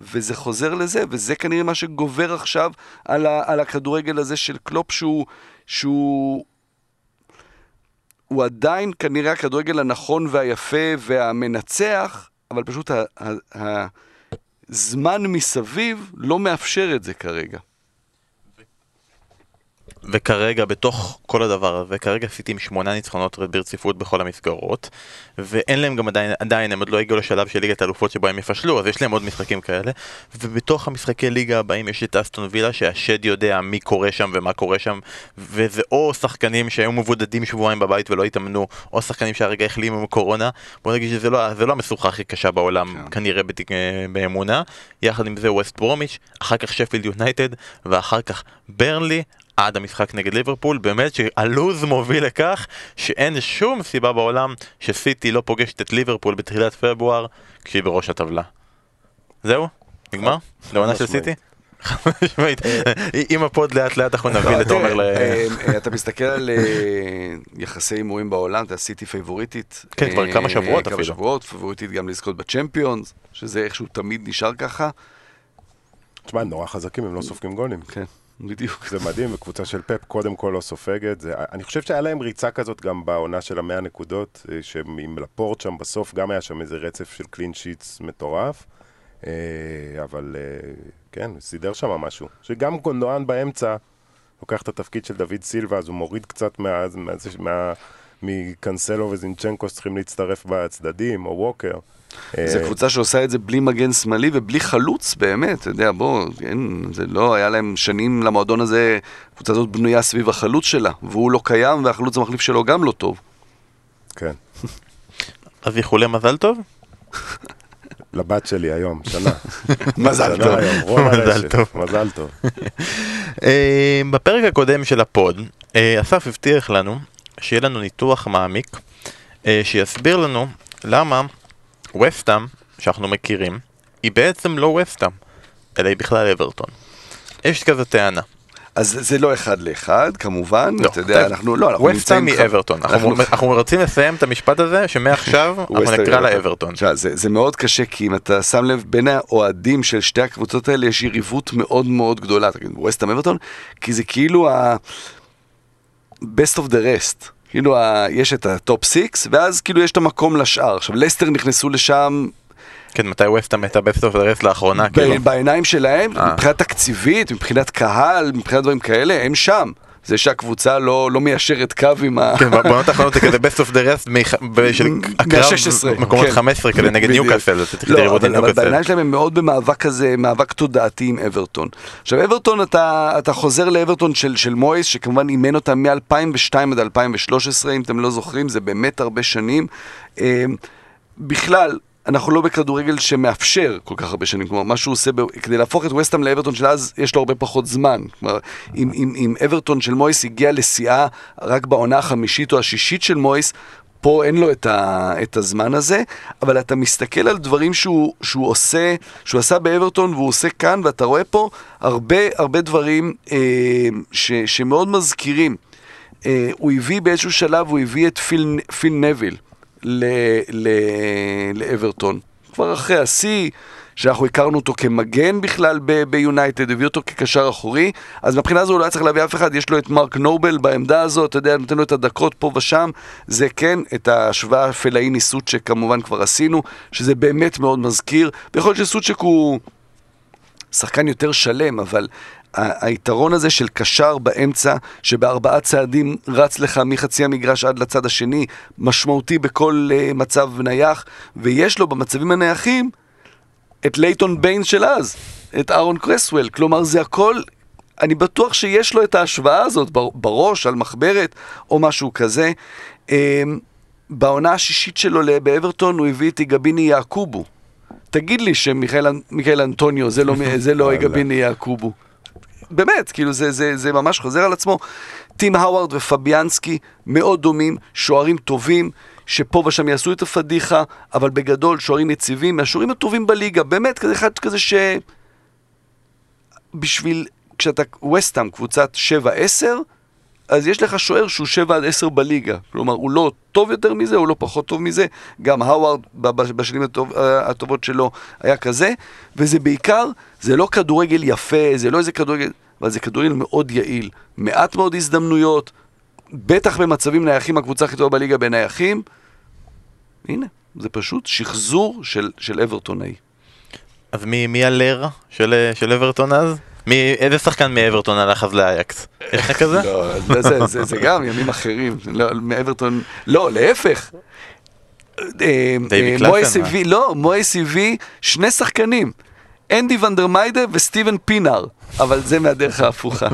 וזה חוזר לזה, וזה כנראה מה שגובר עכשיו על, ה- על הכדורגל הזה של קלופ, שהוא, שהוא הוא עדיין כנראה הכדורגל הנכון והיפה והמנצח, אבל פשוט הזמן מסביב לא מאפשר את זה כרגע. וכרגע בתוך כל הדבר הזה, כרגע סיטי עם שמונה ניצחונות ברציפות בכל המסגרות ואין להם גם עדיין, עדיין הם עוד לא הגיעו לשלב של ליגת האלופות שבו הם יפשלו אז יש להם עוד משחקים כאלה. ובתוך המשחקי ליגה הבאים יש את אסטון וילה שהשד יודע מי קורה שם ומה קורה שם וזה או שחקנים שהיו מבודדים שבועיים בבית ולא התאמנו או שחקנים שהרגע החלימו מקורונה בוא נגיד שזה לא, לא המשוכה הכי קשה בעולם כן. כנראה בתיק, באמונה. יחד עם זה ווסט ברומיץ' אחר כך שפילד יונייטד ואחר כך ברנלי עד המשחק נגד ליברפול, באמת שהלו"ז מוביל לכך שאין שום סיבה בעולם שסיטי לא פוגשת את ליברפול בתחילת פברואר כשהיא בראש הטבלה. זהו? נגמר? לעונה של סיטי? עם הפוד לאט לאט אנחנו נביא לתומר ל... אה, אה, אתה מסתכל על אה, יחסי הימורים בעולם, אתה סיטי פייבוריטית. כן, כבר כמה שבועות אפילו. כמה שבועות, פייבוריטית גם לזכות בצ'מפיונס, שזה איכשהו תמיד נשאר ככה. תשמע, הם נורא חזקים, הם לא סופגים גולים. כן. בדיוק. זה מדהים, וקבוצה של פפ קודם כל לא סופגת. זה, אני חושב שהיה להם ריצה כזאת גם בעונה של המאה נקודות, אה, שעם לפורט שם בסוף גם היה שם איזה רצף של קלין שיטס מטורף. אה, אבל אה, כן, סידר שם משהו. שגם גונדואן באמצע לוקח את התפקיד של דוד סילבה, אז הוא מוריד קצת מה... מה, מה מקנסלו וזינצ'נקו שצריכים להצטרף בצדדים, או ווקר. זו אה, קבוצה שעושה את זה בלי מגן שמאלי ובלי חלוץ, באמת, אתה יודע, בוא, כן, זה לא, היה להם שנים למועדון הזה, הקבוצה הזאת בנויה סביב החלוץ שלה, והוא לא קיים, והחלוץ המחליף שלו גם לא טוב. כן. אז איחולי מזל טוב? לבת שלי היום, שנה. מזל טוב. מזל טוב. מזל טוב. אה, בפרק הקודם של הפוד, אה, אסף הבטיח לנו שיהיה לנו ניתוח מעמיק, שיסביר לנו למה וסטאם, שאנחנו מכירים, היא בעצם לא וסטאם, אלא היא בכלל אברטון. יש כזה טענה. אז זה לא אחד לאחד, כמובן, לא, אתה יודע, אנחנו לא, אנחנו נמצאים... וסטאם היא אברטון, אנחנו, אנחנו רוצים לסיים את המשפט הזה, שמעכשיו אנחנו נקרא לה אברטון. זה, זה מאוד קשה, כי אם אתה שם לב, בין האוהדים של שתי הקבוצות האלה יש יריבות מאוד מאוד גדולה, תגיד, וסטאם אברטון, כי זה כאילו ה... best of the rest. כאילו, ה, יש את ה top six, ואז כאילו יש את המקום לשאר. עכשיו, לסטר נכנסו לשם... כן, מתי ווסטהאם הייתה best of the rest לאחרונה, כאילו? בעיניים שלהם, אה. מבחינה תקציבית, מבחינת קהל, מבחינת דברים כאלה, הם שם. זה שהקבוצה לא, לא מיישרת קו עם ה... כן, בעונות האחרונות זה כזה best of the rest של הקרב מקומות 15 כזה נגד ניוקאסל, זה צריך לא, אבל, אבל בעיניים שלהם הם מאוד במאבק כזה, מאבק תודעתי עם אברטון. עכשיו אברטון, אתה, אתה חוזר לאברטון של, של מויס, שכמובן אימן אותם מ-2002 עד 2013, אם אתם לא זוכרים, זה באמת הרבה שנים. אה, בכלל, אנחנו לא בכדורגל שמאפשר כל כך הרבה שנים, כלומר, מה שהוא עושה, ב... כדי להפוך את וסטהאם לאברטון של אז, יש לו הרבה פחות זמן. כלומר, אם, אם, אם אברטון של מויס הגיע לשיאה רק בעונה החמישית או השישית של מויס, פה אין לו את, ה, את הזמן הזה, אבל אתה מסתכל על דברים שהוא, שהוא עושה, שהוא עשה באברטון והוא עושה כאן, ואתה רואה פה הרבה הרבה דברים אה, ש, שמאוד מזכירים. אה, הוא הביא באיזשהו שלב, הוא הביא את פיל, פיל נביל. לאברטון. כבר אחרי השיא, שאנחנו הכרנו אותו כמגן בכלל ביונייטד, הביא אותו כקשר אחורי, אז מבחינה זו הוא לא היה צריך להביא אף אחד, יש לו את מרק נובל בעמדה הזאת, אתה יודע, נותן לו את הדקות פה ושם, זה כן, את ההשוואה פלאיני סוצ'ק כמובן כבר עשינו, שזה באמת מאוד מזכיר, ויכול להיות שסוצ'ק הוא שחקן יותר שלם, אבל היתרון הזה של קשר באמצע, שבארבעה צעדים רץ לך מחצי המגרש עד לצד השני, משמעותי בכל uh, מצב נייח, ויש לו במצבים הנייחים את לייטון ביינס של אז, את אהרון קרסוול, כלומר זה הכל, אני בטוח שיש לו את ההשוואה הזאת בראש, על מחברת או משהו כזה. Um, בעונה השישית שלו באברטון הוא הביא את איגביני יעקובו. תגיד לי שמיכאל אנטוניו זה לא, זה לא איגביני יעקובו. באמת, כאילו זה, זה, זה ממש חוזר על עצמו. טים האווארד ופביאנסקי מאוד דומים, שוערים טובים, שפה ושם יעשו את הפדיחה, אבל בגדול שוערים יציבים, מהשוערים הטובים בליגה, באמת, כזה אחד כזה ש... בשביל כשאתה וסטאם קבוצת 7-10, אז יש לך שוער שהוא 7 עד 10 בליגה. כלומר, הוא לא טוב יותר מזה, הוא לא פחות טוב מזה. גם האווארד בשנים הטוב, אה, הטובות שלו היה כזה, וזה בעיקר, זה לא כדורגל יפה, זה לא איזה כדורגל, אבל זה כדורגל מאוד יעיל. מעט מאוד הזדמנויות, בטח במצבים נייחים, הקבוצה הכי טובה בליגה בנייחים. הנה, זה פשוט שחזור של, של אברטונאי. אז מי, מי הלר של, של אברטון אז? מי, איזה שחקן מאברטון הלך אז לאייקס? יש לך כזה? לא, זה, זה, זה, זה גם ימים אחרים, לא, מאברטון, לא, להפך. אה, אה, מואס קלאסן, הביא, לא, מואס הביא שני שחקנים, אנדי ונדרמיידה וסטיבן פינאר, אבל זה מהדרך ההפוכה.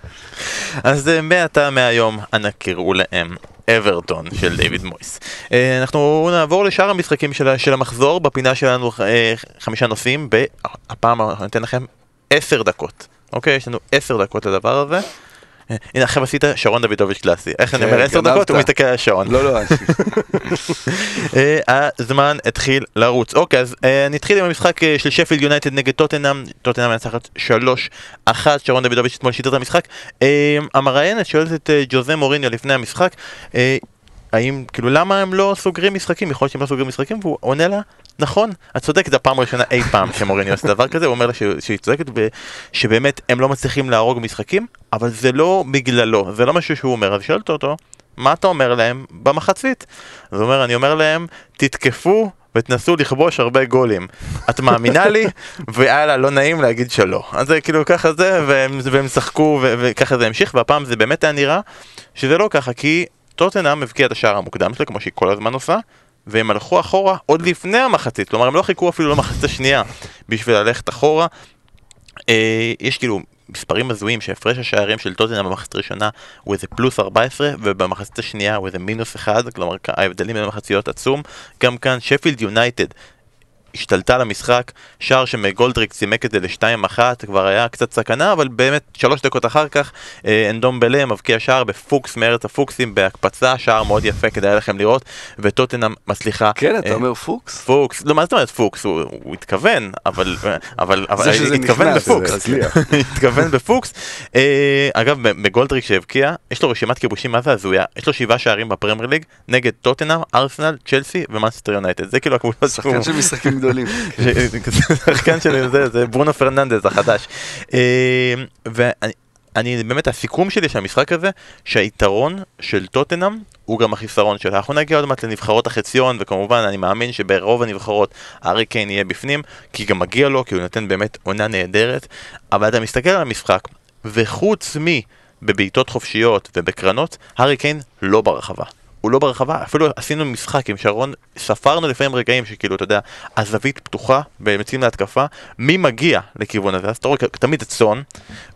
אז אה, מעתה מהיום אנא קראו להם אברטון של דיוויד מויס. אה, אנחנו נעבור לשאר המשחקים של, המחזור, בפינה שלנו אה, חמישה נושאים, הפעם אני אתן לכם עשר דקות. אוקיי, יש לנו עשר דקות לדבר הזה. הנה עכשיו עשית שרון דוידוביץ' קלאסי. איך אני כן, אומר עשר. דקות? הוא מסתכל על השעון. לא, לא, אה, הזמן התחיל לרוץ. אוקיי, אז אה, אני אתחיל עם המשחק אה, של שפילד יונייטד נגד טוטנאם, טוטנאם מנצחת 3-1, שרון דוידוביץ' אתמול שידר את המשחק. המראיינת שואלת את ג'וזה מוריניו לפני המשחק, האם, כאילו, למה הם לא סוגרים משחקים? יכול להיות שהם לא סוגרים משחקים, והוא עונה לה, נכון, את צודקת, זו הפעם הראשונה אי פעם שמוריניו עושה דבר כזה, הוא אומר לה ש- שהיא צודקת ושבאמת הם לא מצליחים להרוג משחקים, אבל זה לא בגללו, זה לא משהו שהוא אומר, אז שואלת אותו, מה אתה אומר להם במחצית? אז הוא אומר, אני אומר להם, תתקפו ותנסו לכבוש הרבה גולים. את מאמינה לי? ויאללה, לא נעים להגיד שלא. אז זה כאילו ככה זה, והם, והם שחקו, וככה זה המשיך, והפעם זה באמת היה נראה שזה לא ככה, כי טוטנאם הבקיע את השער המוקדם שלה, כמו שהיא כל הזמן עושה, והם הלכו אחורה עוד לפני המחצית, כלומר הם לא חיכו אפילו למחצית השנייה בשביל ללכת אחורה. אה, יש כאילו מספרים הזויים שהפרש השערים של טוטנאם במחצית הראשונה הוא איזה פלוס 14 ובמחצית השנייה הוא איזה מינוס 1 כלומר ההבדלים בין המחציות עצום גם כאן שפילד יונייטד השתלטה על המשחק, שער שמגולדריק צימק את זה לשתיים אחת, כבר היה קצת סכנה, אבל באמת שלוש דקות אחר כך אה, אנדומבלה מבקיע שער בפוקס מארץ הפוקסים בהקפצה, שער מאוד יפה כדאי לכם לראות, וטוטנאם מצליחה... כן, אתה אה, אומר פוקס? פוקס, לא מה זאת אומרת פוקס, הוא, התכוון, אבל, אבל, אבל שזה התכוון נכנס, בפוקס. התכוון בפוקס. אה, אגב, מקגולדריק שהבקיע, יש לו רשימת כיבושים מה זה הזויה, יש לו שבעה שערים בפרמייר ליג נגד טוטנאם, ארסנל, צ'לסי ומאנסטר יונייטד, זה כאילו הקבוצות שהוא... גדולים. שחקן של זה, זה ברונו פרננדז החדש. אה, ואני אני באמת, הסיכום שלי של המשחק הזה, שהיתרון של טוטנאם הוא גם החיסרון שלה. אנחנו נגיע עוד מעט לנבחרות החציון, וכמובן אני מאמין שברוב הנבחרות הארי קיין יהיה בפנים, כי גם מגיע לו, כי הוא נותן באמת עונה נהדרת, אבל אתה מסתכל על המשחק, וחוץ מבבעיטות חופשיות ובקרנות, הארי קיין לא ברחבה. הוא לא ברחבה, אפילו עשינו משחק עם שרון, ספרנו לפעמים רגעים שכאילו, אתה יודע, הזווית פתוחה ויוצאים להתקפה, מי מגיע לכיוון הזה? אז אתה רואה תמיד את סון,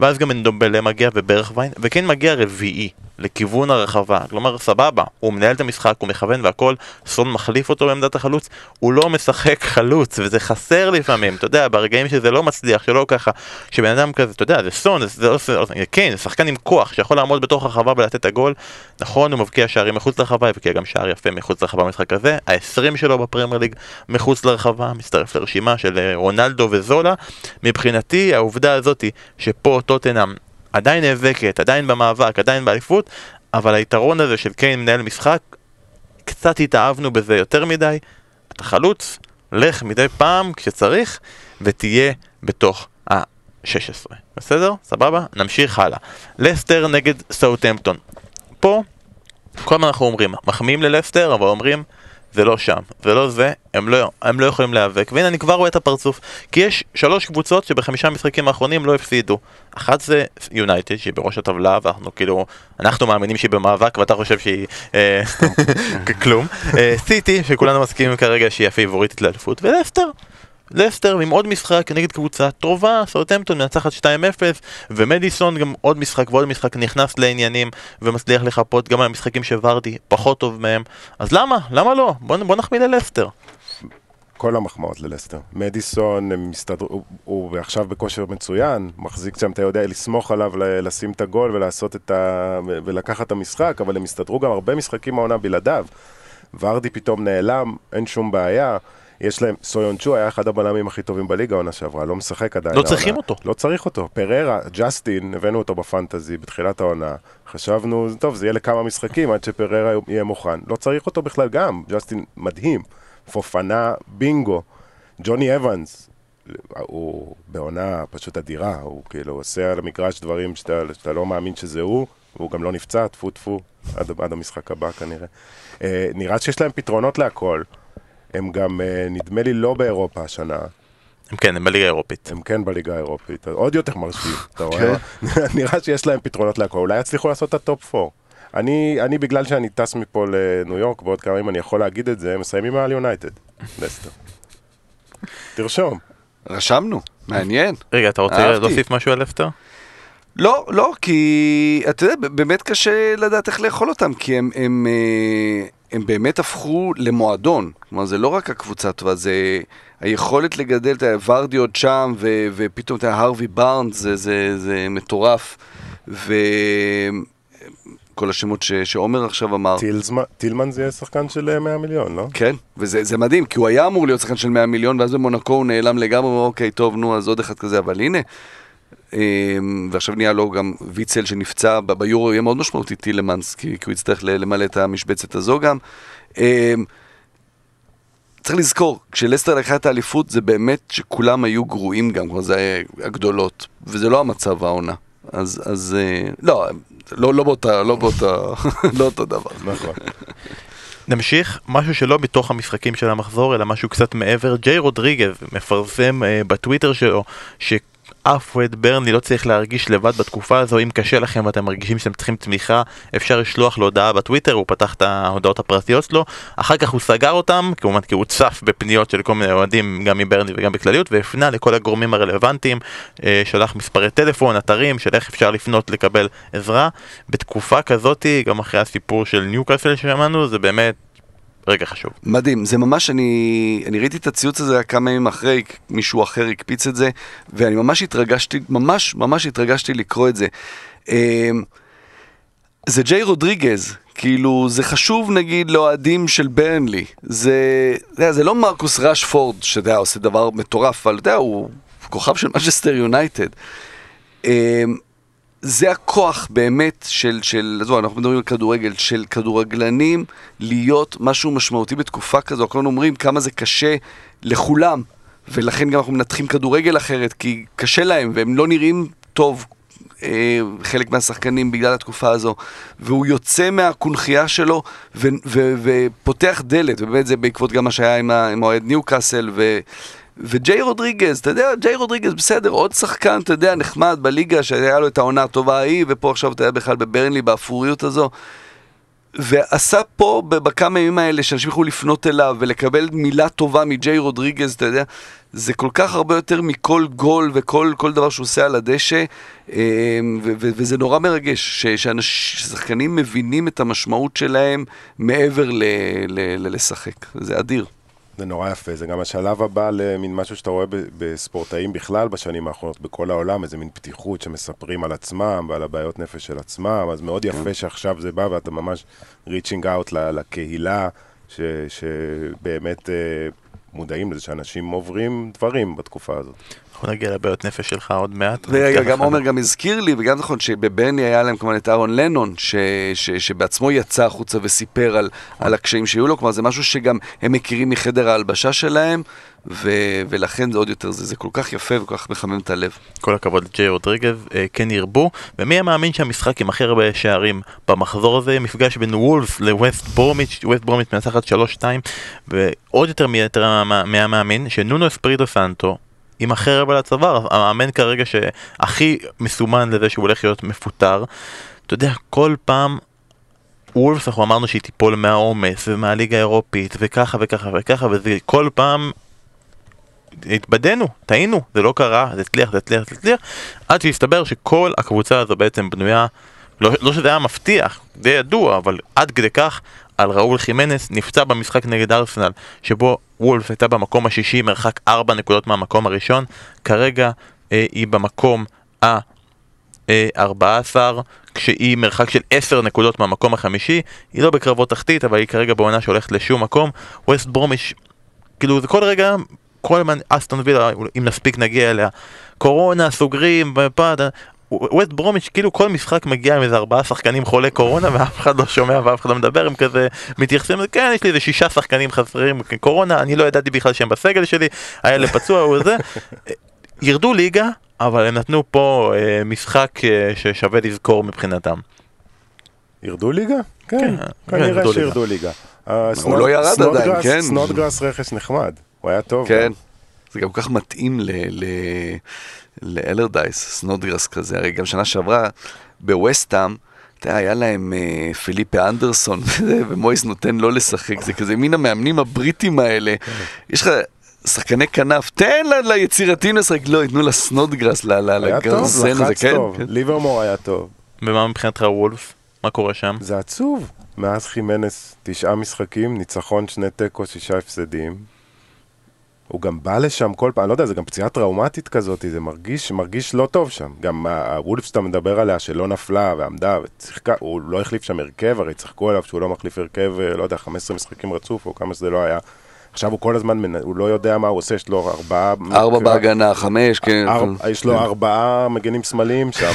ואז גם אנדומבלה מגיע וברכווין, וכן מגיע רביעי לכיוון הרחבה, כלומר סבבה, הוא מנהל את המשחק, הוא מכוון והכל, סון מחליף אותו בעמדת החלוץ, הוא לא משחק חלוץ, וזה חסר לפעמים, אתה יודע, ברגעים שזה לא מצליח, שלא ככה, שבן אדם כזה, אתה יודע, זה סון, זה לא סון, כן, זה שחקן עם כוח, שיכול לעמוד בתוך הרחבה ולתת את הגול, נכון, הוא מבקיע שערים מחוץ לרחבה, הבקיע גם שער יפה מחוץ לרחבה במשחק הזה, ה-20 שלו בפרמייר ליג מחוץ לרחבה, מצטרף לרשימה של אה, רונלדו וזולה, מבחינתי העובדה הזאתי שפה טוטנאם עדיין נאבקת, עדיין במאבק, עדיין באליפות, אבל היתרון הזה של קיין מנהל משחק, קצת התאהבנו בזה יותר מדי. אתה חלוץ, לך מדי פעם כשצריך, ותהיה בתוך ה-16. בסדר? סבבה? נמשיך הלאה. לסטר נגד סאוטהמפטון. פה, כל הזמן אנחנו אומרים, מחמיאים ללסטר, אבל אומרים, זה לא שם, זה לא זה, הם לא, הם לא יכולים להיאבק. והנה אני כבר רואה את הפרצוף. כי יש שלוש קבוצות שבחמישה המשחקים האחרונים לא הפסידו. אחת זה יונייטד, שהיא בראש הטבלה, ואנחנו כאילו, אנחנו מאמינים שהיא במאבק, ואתה חושב שהיא אה, כלום. אה, סיטי, שכולנו מסכימים כרגע שהיא הפייבוריטית לאליפות, ולסטר. לסטר עם עוד משחק נגד קבוצה טובה, סרטמפטון מנצחת 2-0 ומדיסון גם עוד משחק ועוד משחק נכנס לעניינים ומצליח לחפות גם על המשחקים שוורדי פחות טוב מהם אז למה? למה לא? בוא, בוא נחמיא ללסטר כל המחמאות ללסטר. מדיסון, הם. הוא, הוא עכשיו בכושר מצוין, מחזיק שם, אתה יודע, לסמוך עליו, לשים את הגול ולעשות את ה... ולקחת את המשחק, אבל הם הסתדרו גם הרבה משחקים העונה בלעדיו. ורדי פתאום נעלם, אין שום בעיה. יש להם, סויונצ'ו היה אחד הבלמים הכי טובים בליגה העונה שעברה, לא משחק עדיין. לא צריכים. אותו. לא צריך אותו. פררה, ג'סטין, הבאנו אותו בפנטזי בתחילת העונה. חשבנו, טוב, זה יהיה לכמה משחקים עד שפררה יהיה מוכן. לא צריך אותו בכלל גם, ג'סטין מדהים. פופנה, בינגו. ג'וני אבנס, הוא בעונה פשוט אדירה, הוא כאילו עושה על המגרש דברים שאתה, שאתה לא מאמין שזה הוא, והוא גם לא נפצע, טפו טפו, עד, עד המשחק הבא כנראה. אה, נראה שיש להם פתרונות להכל. הם גם, אה, נדמה לי, לא באירופה השנה, הם כן, הם בליגה האירופית. הם כן בליגה האירופית, עוד יותר מרשים, אתה רואה? נראה שיש להם פתרונות להכל, אולי יצליחו לעשות את ה top 4. אני, אני בגלל שאני טס מפה לניו יורק, בעוד כמה ימים אני יכול להגיד את זה, מסיימים על יונייטד, לסטר. תרשום. רשמנו, מעניין. רגע, אתה רוצה. להוסיף משהו על לסטר? לא, לא, כי אתה יודע, באמת קשה לדעת איך לאכול אותם, כי הם, הם, אה, הם באמת הפכו למועדון. כלומר, זה לא רק הקבוצה הטובה, זה היכולת לגדל את הוורדי עוד שם, ו, ופתאום את ההרווי בארנס, זה, זה, זה מטורף. וכל השמות ש, שעומר עכשיו אמר. טילזמן, טילמן זה יהיה שחקן של אה, 100 מיליון, לא? כן, וזה זה מדהים, כי הוא היה אמור להיות שחקן של 100 מיליון, ואז במונקו הוא נעלם לגמרי, אוקיי, טוב, נו, אז עוד אחד כזה, אבל הנה. אמ, ועכשיו נהיה לו גם ויצל שנפצע ביורו, יהיה מאוד משמעותי טילמנס, כי, כי הוא יצטרך למלא את המשבצת הזו גם. אמ, צריך לזכור, כשלסטר לקחה את האליפות, זה באמת שכולם היו גרועים גם, כלומר זה הגדולות, וזה לא המצב העונה. אז, אז אה, לא, לא, לא באותה, לא באותה, לא אותו דבר. נכון. נמשיך, משהו שלא בתוך המשחקים של המחזור, אלא משהו קצת מעבר. ג'יי רודריגז מפרסם אה, בטוויטר שלו שאף אוהד ברנלי לא צריך להרגיש לבד בתקופה הזו. אם קשה לכם ואתם מרגישים שאתם צריכים תמיכה, אפשר לשלוח לו הודעה בטוויטר, הוא פתח את ההודעות הפרטיות שלו. אחר כך הוא סגר אותם, כמובן כי הוא צף בפניות של כל מיני אוהדים, גם מברנלי וגם בכלליות, והפנה לכל הגורמים הרלוונטיים, אה, שלח מספרי טלפון, אתרים של איך אפשר לפנות לקבל עזרה. בתקופה כזאתי, גם אחרי הסיפור של ניוקאסל ששמענו, זה באמת רגע חשוב. מדהים, זה ממש, אני, אני ראיתי את הציוץ הזה כמה ימים אחרי, מישהו אחר הקפיץ את זה, ואני ממש התרגשתי, ממש ממש התרגשתי לקרוא את זה. אמ, זה ג'יי רודריגז, כאילו, זה חשוב נגיד לאוהדים של ברנלי, זה, יודע, זה לא מרקוס רשפורד, שאתה יודע, עושה דבר מטורף, אבל אתה יודע, הוא כוכב של מנצ'סטר יונייטד. זה הכוח באמת של, של, עזוב, אנחנו מדברים על כדורגל, של כדורגלנים להיות משהו משמעותי בתקופה כזו. כולנו אומרים כמה זה קשה לכולם, ולכן גם אנחנו מנתחים כדורגל אחרת, כי קשה להם, והם לא נראים טוב, אה, חלק מהשחקנים בגלל התקופה הזו. והוא יוצא מהקונכייה שלו ו, ו, ופותח דלת, ובאמת זה בעקבות גם מה שהיה עם עם האוהד ניוקאסל, ו... וג'יי רודריגז, אתה יודע, ג'יי רודריגז בסדר, עוד שחקן, אתה יודע, נחמד בליגה, שהיה לו את העונה הטובה ההיא, ופה עכשיו אתה יודע בכלל בברנלי, באפוריות הזו. ועשה פה, בכמה ימים האלה, שאנשים יכולו לפנות אליו ולקבל מילה טובה מג'יי רודריגז, אתה יודע, זה כל כך הרבה יותר מכל גול וכל כל דבר שהוא עושה על הדשא, ו- וזה נורא מרגש, ששחקנים מבינים את המשמעות שלהם מעבר לשחק, זה אדיר. זה נורא יפה, זה גם השלב הבא למין משהו שאתה רואה בספורטאים בכלל בשנים האחרונות בכל העולם, איזה מין פתיחות שמספרים על עצמם ועל הבעיות נפש של עצמם, אז מאוד יפה שעכשיו זה בא ואתה ממש reaching out ל- לקהילה, ש, שבאמת אה, מודעים לזה שאנשים עוברים דברים בתקופה הזאת. אנחנו נגיע לבעיות נפש שלך עוד מעט. נבטיח גם. עומר גם הזכיר לי, וגם נכון שבבני היה להם כמובן את אהרון לנון, ש, ש, שבעצמו יצא החוצה וסיפר על, על הקשיים שהיו לו, כלומר זה משהו שגם הם מכירים מחדר ההלבשה שלהם, ו, ולכן זה עוד יותר, זה, זה כל כך יפה וכל כך מחמם את הלב. כל הכבוד לג'יי רודריגז, אה, כן ירבו. ומי היה מאמין שהמשחק עם הכי הרבה שערים במחזור הזה, מפגש בין וולפס לווסט ברומיץ', ווסט ברומיץ' מנצחת 3-2, ועוד יותר מי המאמין שנונו אספריטו סנטו, עם החרב על הצוואר, המאמן כרגע שהכי מסומן לזה שהוא הולך להיות מפוטר. אתה יודע, כל פעם וולפס אנחנו אמרנו שהיא תיפול מהעומס ומהליגה האירופית וככה וככה וככה וזה כל פעם התבדינו, טעינו, זה לא קרה, זה הצליח, זה הצליח, זה הצליח עד שהסתבר שכל הקבוצה הזו בעצם בנויה לא, לא שזה היה מבטיח, די ידוע, אבל עד כדי כך על ראול חימנס נפצע במשחק נגד ארסנל שבו וולפס הייתה במקום השישי, מרחק 4 נקודות מהמקום הראשון. כרגע אה, היא במקום ה... אה, 14, כשהיא מרחק של 10 נקודות מהמקום החמישי, היא לא בקרבות תחתית, אבל היא כרגע בעונה שהולכת לשום מקום. ווסט ברומיש כאילו זה כל רגע, כל הזמן אסטון וילה, אם נספיק נגיע אליה, קורונה, סוגרים, ופה, ווסט ברומיץ' כאילו כל משחק מגיע עם איזה ארבעה שחקנים חולי קורונה ואף אחד לא שומע ואף אחד לא מדבר הם כזה מתייחסים לזה כן יש לי איזה שישה שחקנים חסרים קורונה אני לא ידעתי בכלל שהם בסגל שלי הילד פצוע הוא זה ירדו ליגה אבל הם נתנו פה אה, משחק אה, ששווה לזכור מבחינתם. ירדו ליגה? כן, כן, כנראה ירדו שירדו ליגה. הוא לא ירד עדיין, כן. סנודגרס רכש נחמד, הוא היה טוב. כן, גם. זה גם כל כך מתאים ל... ל... לאלרדייס, סנודגרס כזה, הרי גם שנה שעברה בווסטאם, אתה יודע, היה להם אה, פיליפה אנדרסון, ומויס נותן לא לשחק, זה כזה מין המאמנים הבריטים האלה. יש לך שחקני כנף, תן ל- ליצירתיים לשחק, לא, ייתנו לסנודגרס, ל- ל- היה טוב, לגרזן הזה, לחץ כן. טוב, כן. ליברמור היה טוב. ומה מבחינתך וולף? מה קורה שם? זה עצוב. מאז חימנס, תשעה משחקים, ניצחון, שני תיקו, שישה הפסדים. הוא גם בא לשם כל פעם, אני לא יודע, זה גם פציעה טראומטית כזאת, זה מרגיש, מרגיש לא טוב שם. גם הוולף שאתה מדבר עליה, שלא נפלה ועמדה ושיחקה, הוא לא החליף שם הרכב, הרי צחקו עליו שהוא לא מחליף הרכב, אה, לא יודע, 15 משחקים רצוף, או כמה שזה לא היה. עכשיו הוא כל הזמן, מנ- הוא לא יודע מה הוא עושה, יש לו ארבעה... ארבע קרב- בהגנה, חמש, כן. ארבע- יש לו ארבעה מגנים שמאליים שם,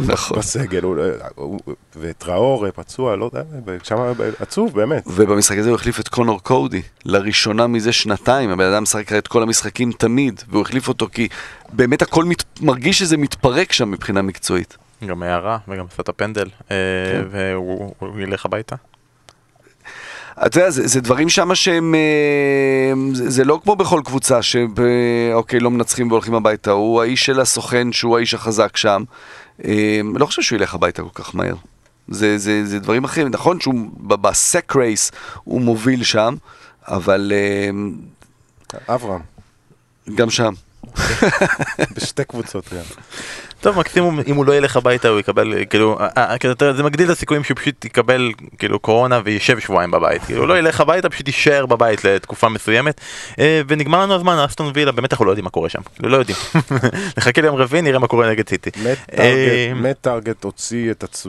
נכון. בסגל, הוא- הוא- וטראור פצוע, לא יודע, שם עצוב, באמת. ובמשחק הזה הוא החליף את קונור קודי, לראשונה מזה שנתיים, הבן אדם משחק את כל המשחקים תמיד, והוא החליף אותו כי באמת הכל מת... מרגיש שזה מתפרק שם מבחינה מקצועית. גם הערה וגם עשה את הפנדל אה, כן. והוא הוא ילך הביתה. אתה יודע, זה, זה דברים שם שהם... אה, זה, זה לא כמו בכל קבוצה, שאוקיי, לא מנצחים והולכים הביתה, הוא האיש של הסוכן, שהוא האיש החזק שם. אה, לא חושב שהוא ילך הביתה כל כך מהר. זה, זה, זה דברים אחרים, נכון שהוא בסק רייס הוא מוביל שם, אבל אה, אברהם, גם שם. בשתי קבוצות גם. טוב, מקסימום אם הוא לא ילך הביתה הוא יקבל, כאילו, אה, אה, כאילו, אתה יודע, זה מגדיל את הסיכויים שהוא פשוט יקבל, כאילו, קורונה וישב שבועיים בבית. כאילו, הוא לא ילך הביתה, פשוט יישאר בבית לתקופה מסוימת. אה, ונגמר לנו הזמן, אסטון וילה, באמת אנחנו לא יודעים מה קורה שם. כאילו, לא יודעים. נחכה ליום רביעי, נראה מה קורה נגד סיטי. אה, טארגט-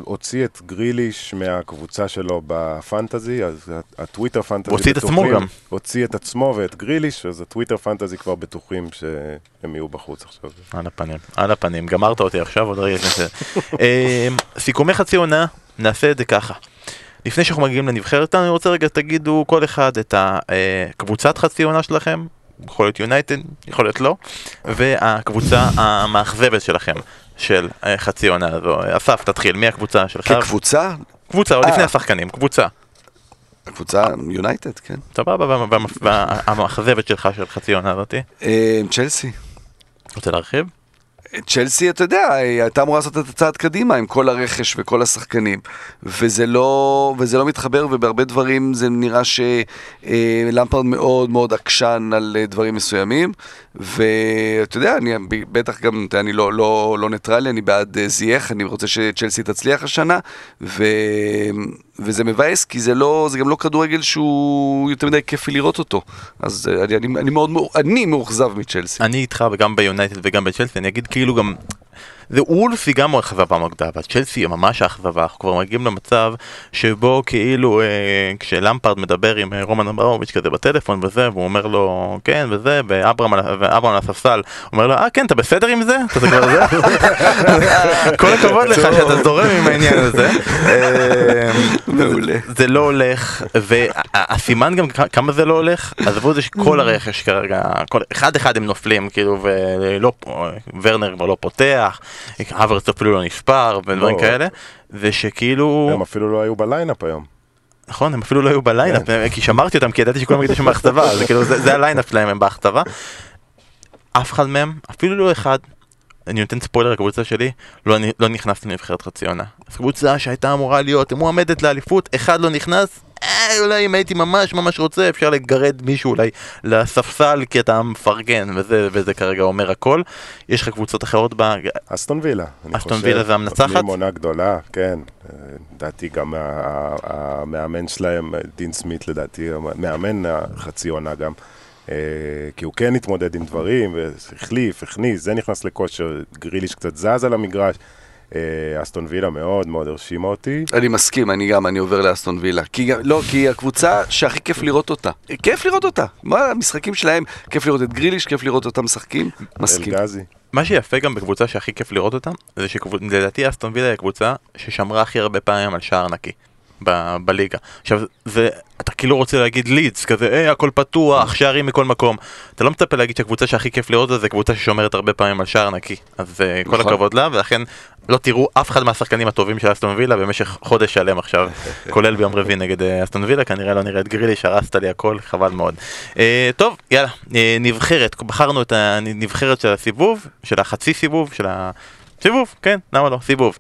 הוציא את גריליש מהקבוצה שלו בפנטזי, אז הטוויטר פנטזי הוציא את עצמו גם. הוציא את עצמו ואת גריליש, אז הטוויטר פנטזי כבר בטוחים שהם יהיו בחוץ עכשיו. על הפנים, על הפנים, גמרת אותי עכשיו, עוד רגע זה. אה, סיכומי חצי עונה, נעשה את זה ככה. לפני שאנחנו מגיעים לנבחרת אני רוצה רגע תגידו כל אחד את הקבוצת חצי עונה שלכם, יכול להיות יונייטד, יכול להיות לא, והקבוצה המאכזבת שלכם, של אה, חצי עונה הזו. אסף, תתחיל, מי הקבוצה שלך? כקבוצה, קבוצה, עוד אה. לפני השחקנים, קבוצה. קבוצה יונייטד, כן. סבבה, וה- וה- והמאכזבת שלך של חצי עונה הזאתי. אה, צ'לסי. רוצה להרחיב? צ'לסי, אתה יודע, היא הייתה אמורה לעשות את הצעד קדימה עם כל הרכש וכל השחקנים, וזה לא, וזה לא מתחבר, ובהרבה דברים זה נראה שלמפרד מאוד מאוד עקשן על אה, דברים מסוימים, ואתה יודע, אני בטח גם, אתה אני לא, לא, לא ניטרלי, אני בעד אה, זייח, אני רוצה שצ'לסי תצליח השנה, ו... וזה מבאס, כי זה, לא, זה גם לא כדורגל שהוא יותר מדי כיפי לראות אותו, אז אה, אני, אני, אני מאוד, מאו- אני מאוכזב מצ'לסי. אני איתך וגם ביונייטד וגם בצ'לסי, אני אגיד כאילו גם... זה וולף היא גם אכזבה מאוד גדולה, אבל צ'לסי היא ממש האכזבה, אנחנו כבר מגיעים למצב שבו כאילו אה, כשלמפרד מדבר עם אה, רומן אברמוביץ' כזה בטלפון וזה, והוא אומר לו כן וזה, ואברהם על- הספסל אומר לו אה כן אתה בסדר עם זה? אתה כבר זה? כל הכבוד לך שאתה זורם עם העניין הזה. אה, מעולה. זה לא הולך, והסימן גם כמה זה לא הולך, עזבו את זה שכל הרכש כרגע, אחד אחד הם נופלים, כאילו, ולא, ורנר כבר לא פותח, אברץ אפילו לא נספר, ודברים לא. כאלה, ושכאילו, הם אפילו לא היו ב lineup היום. נכון, הם אפילו לא היו ב lineup, כי שמרתי אותם, כי ידעתי שכולם יגידו שהם באכזבה, זה כאילו, זה ה lineup שלהם, הם באכזבה. אף אחד מהם, אפילו לא אחד, אני נותן ספוילר לקבוצה שלי, לא, לא נכנס לנבחרת חצי עונה. אז קבוצה שהייתה אמורה להיות מועמדת לאליפות, אחד לא נכנס, אה, אולי אם הייתי ממש ממש רוצה, אפשר לגרד מישהו אולי לספסל כי אתה מפרגן, וזה, וזה כרגע אומר הכל. יש לך קבוצות אחרות ב... אסטון וילה, אסטון. וילה זה המנצחת? נותנים עונה גדולה, כן. אה, לדעתי גם המאמן שלהם, דין סמית לדעתי, מאמן החצי עונה גם. אה, כי הוא כן התמודד עם דברים, והחליף, הכניס, זה נכנס לכושר, גריליש קצת זז על המגרש. אה, אסטון וילה מאוד מאוד הרשימה אותי. אני מסכים, אני גם, אני עובר לאסטון וילה. כי, לא, כי היא הקבוצה שהכי כיף לראות אותה. כיף לראות אותה. מה, המשחקים שלהם, כיף לראות את גריליש, כיף לראות אותם משחקים. מסכים. אלגזי. מה שיפה גם בקבוצה שהכי כיף לראות אותה, זה שלדעתי אסטון וילה היא הקבוצה ששמרה הכי הרבה פעמים על שער נקי ב- בליגה. עכשיו, זה, אתה כאילו רוצה להגיד לידס, כזה, היי, הכל פתוח, שערים מכל מקום. אתה לא מצפה להגיד שהקבוצה שהכי כיף לראות אותה זה קבוצה ששומרת הרבה פעמים על שער נקי. אז אה, כל נכון. הכבוד לה, ולכן לא תראו אף אחד מהשחקנים הטובים של אסטון וילה במשך חודש שלם עכשיו, כולל ביום רביעי נגד אה, אסטון וילה, כנראה לא נראה את גרילי, שהרסת לי הכל, חבל מאוד. אה, טוב, יאללה, אה, נבחרת, בחרנו את הנבחרת של הסיבוב, של החצי סיבוב, של הסיבוב, כן, למה לא, סיבוב.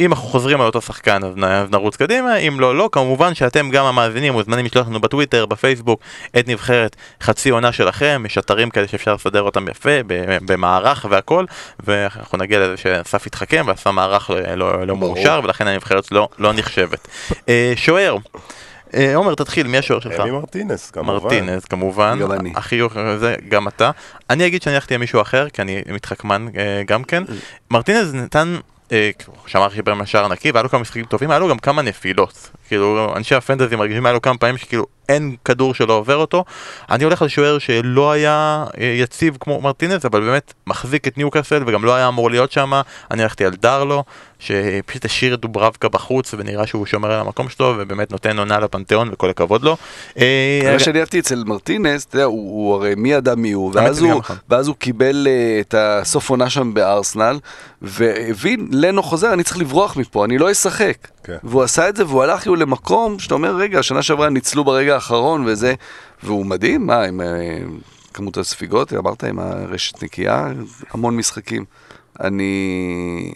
אם אנחנו חוזרים על אותו שחקן אז נרוץ קדימה, אם לא, לא, כמובן שאתם גם המאזינים מוזמנים לשלוח לנו בטוויטר, בפייסבוק, את נבחרת חצי עונה שלכם, יש אתרים כאלה שאפשר לסדר אותם יפה, במערך והכל, ואנחנו נגיע לזה שאסף יתחכם ועשה מערך לא, לא, לא מאושר, ולכן הנבחרת לא, לא נחשבת. אה, שוער, אה, עומר תתחיל, מי השוער שלך? אמי מרטינס, כמובן. מרטינז כמובן, גם אני. החיוך זה גם אתה. אני אגיד שאני הלכתי על מישהו אחר, כי אני מתחכמן אה, גם כן. מרטינז נתן, כמו שאמר חיבר מהשער נקי, והיה לו כמה משחקים טובים, היה לו גם כמה נפילות. כאילו, אנשי הפנטזי מרגישים, היה לו כמה פעמים שכאילו אין כדור שלא עובר אותו. אני הולך על שוער שלא היה אה, יציב כמו מרטינז, אבל באמת מחזיק את ניוקאסל, וגם לא היה אמור להיות שם. אני הלכתי על דרלו, שפשוט השאיר את דוברבקה בחוץ, ונראה שהוא שומר על המקום שלו, ובאמת נותן עונה לפנתיאון, וכל הכבוד לו. אה, מה שאני אהבתי אצל מרטינס, אתה יודע, הוא, הרי מי ידע מי הוא, ואז הוא, קיבל אה, את הסוף עונה שם בארסנל, והבין, לנו חוזר, אני צריך לברוח מפה, אני לא אשחק. כן. והוא עשה את זה, והוא הלך למקום שאתה אומר, רגע, השנה שעברה ניצלו ברגע האחרון וזה, והוא מדהים, מה, עם אה, כמות הספיגות, אמרת, עם הרשת נקייה, המון משחקים. אני...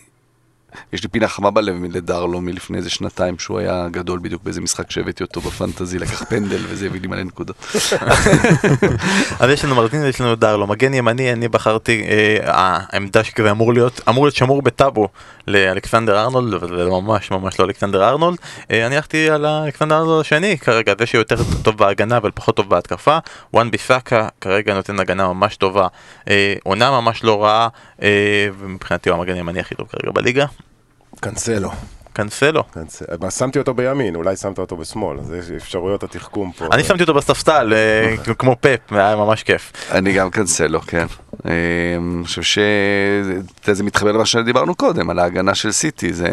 יש לי פינה חמה בלב לדרלו מלפני איזה שנתיים, שהוא היה גדול בדיוק באיזה משחק שהבאתי אותו בפנטזי, לקח פנדל וזה הביא לי מלא נקודות. אז יש לנו מרטינז, יש לנו דרלו, מגן ימני, אני בחרתי, אה, העמדה שכזה אמור להיות, אמור להיות שמור בטאבו לאלכסנדר ארנולד, אבל זה ממש ממש לא אלכסנדר ארנולד. אה, אני הלכתי על אלכסנדר ארנולד השני, כרגע זה שיותר טוב בהגנה אבל פחות טוב בהתקפה. וואן ביסאקה כרגע נותן הגנה ממש טובה, אה, עונה ממש לא רעה, ומבחינתי הוא המגן הימני הכי טוב כרגע בליגה. קנסלו. קנסלו. קנס- מה, שמתי אותו בימין, אולי שמת אותו בשמאל, אז יש אפשרויות התחכום פה. אני שמתי אותו בספסל, אה, כמו פאפ, היה ממש כיף. אני גם קנסלו, כן. אה, אני חושב שזה זה מתחבר למה שדיברנו קודם, על ההגנה של סיטי. זה...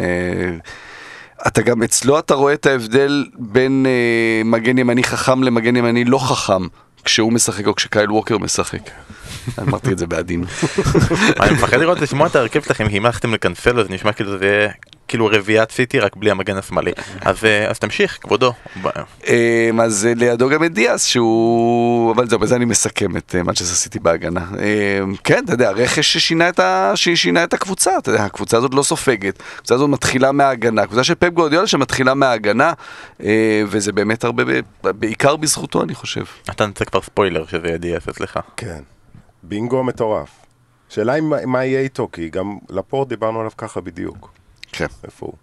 אתה גם אצלו אתה רואה את ההבדל בין אה, מגן ימני חכם למגן ימני לא חכם, כשהוא משחק או כשקייל ווקר משחק. אמרתי את זה בעדינות. אני מפחד לראות לשמוע את ההרכב שלכם, הלכתם לקנסלו זה נשמע כאילו זה יהיה כאילו רביעיית סיטי רק בלי המגן השמאלי. אז אה, אז תמשיך, כבודו. אה, אז אה, לידו גם את דיאס שהוא... אבל זהו, בזה אני מסכם את אה, מנצ'סטר סיטי בהגנה. אה, כן, אתה יודע, רכש ששינה את, ה... ששינה את הקבוצה, אתה יודע, הקבוצה הזאת לא סופגת, הקבוצה הזאת מתחילה מההגנה, הקבוצה של פפ גורדיאלה שמתחילה מההגנה, אה, וזה באמת הרבה, ב- בעיקר בזכותו אני חושב. אתה נצא כבר ספוילר שזה יהיה דיאס אצלך. כן. בינגו מטורף. שאלה היא מה יהיה איתו, כי גם לפורט דיברנו עליו ככה בדיוק. כן, איפה הוא?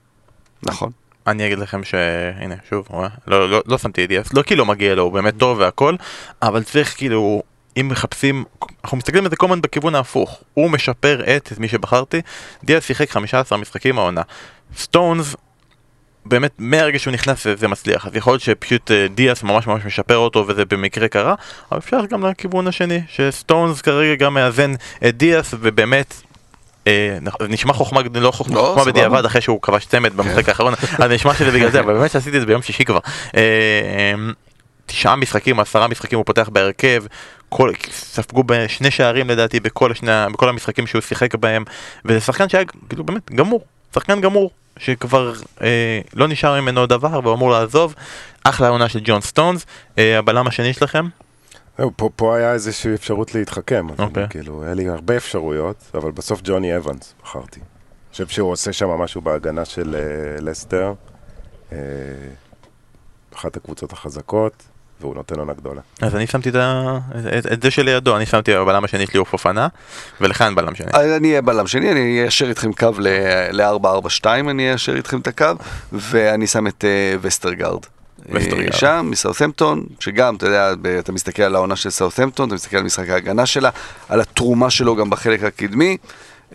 נכון. אני אגיד לכם שהנה שוב, רואה? לא, לא, לא שמתי דיאס, לא כי לא מגיע לו, הוא באמת טוב והכל, אבל צריך כאילו, אם מחפשים, אנחנו מסתכלים על זה כל הזמן בכיוון ההפוך, הוא משפר את מי שבחרתי, דיאס שיחק 15 משחקים העונה, סטונס באמת מהרגע שהוא נכנס זה, מצליח, אז יכול להיות שפשוט אה, דיאס ממש ממש משפר אותו וזה במקרה קרה, אבל אפשר גם לכיוון השני, שסטונס כרגע גם מאזן את דיאס ובאמת נשמע חוכמה, לא חוכמה, לא, חוכמה. בדיעבד אחרי שהוא כבש צמד במשחק האחרון, אז נשמע שזה בגלל זה, אבל באמת שעשיתי את זה ביום שישי כבר. אה, אה, תשעה משחקים, עשרה משחקים הוא פותח בהרכב, כל, ספגו בשני שערים לדעתי בכל, השני, בכל המשחקים שהוא שיחק בהם, וזה שחקן שהיה כאילו באמת גמור, שחקן גמור, שכבר אה, לא נשאר ממנו דבר והוא אמור לעזוב. אחלה עונה של ג'ון סטונס, אה, הבלם השני שלכם, פה, פה היה איזושהי אפשרות להתחכם, אבל אוקיי. כאילו, היה לי הרבה אפשרויות, אבל בסוף ג'וני אבנס בחרתי. אני חושב שהוא עושה שם משהו בהגנה של uh, לסטר, uh, אחת הקבוצות החזקות, והוא נותן עונה גדולה. אז אני שמתי את, ה... את, את זה שלידו, אני שמתי הבלם השני שלי הוא פופנה, ולך אין בלם שני. אז אני אהיה בלם שני, אני איישר איתכם קו ל-442, אני איישר איתכם את הקו, ואני שם את אה, וסטרגרד. אה, שם, מסאות'מפטון, שגם, אתה יודע, אתה מסתכל על העונה של סאות'מפטון, אתה מסתכל על משחק ההגנה שלה, על התרומה שלו גם בחלק הקדמי.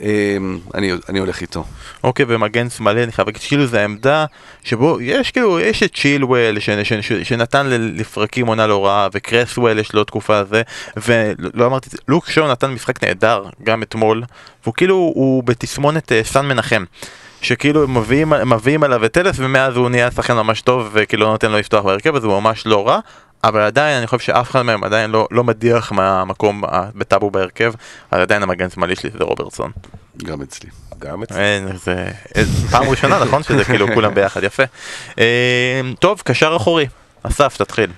אמ, אני, אני הולך איתו. אוקיי, ומגן שמאלי, אני חייב להגיד שכאילו זה העמדה שבו יש כאילו, יש את צ'ילואל ש, ש, ש, שנתן לפרקים עונה לא רעה, וקרסוול יש לו תקופה הזה, ולא אמרתי, זה, לוק שואו נתן משחק נהדר, גם אתמול, והוא כאילו, הוא בתסמונת אה, סן מנחם. שכאילו הם מביאים, הם מביאים עליו את טלס ומאז הוא נהיה שחקן ממש טוב וכאילו לא נותן לו לפתוח בהרכב אז הוא ממש לא רע אבל עדיין אני חושב שאף אחד מהם עדיין לא, לא מדיח מהמקום בטאבו בהרכב אז עדיין המגן שמאלי שלי זה רוברטסון. גם אצלי. גם אצלי. אין, זה אה, פעם ראשונה נכון שזה כאילו כולם ביחד יפה. אה, טוב קשר אחורי אסף תתחיל.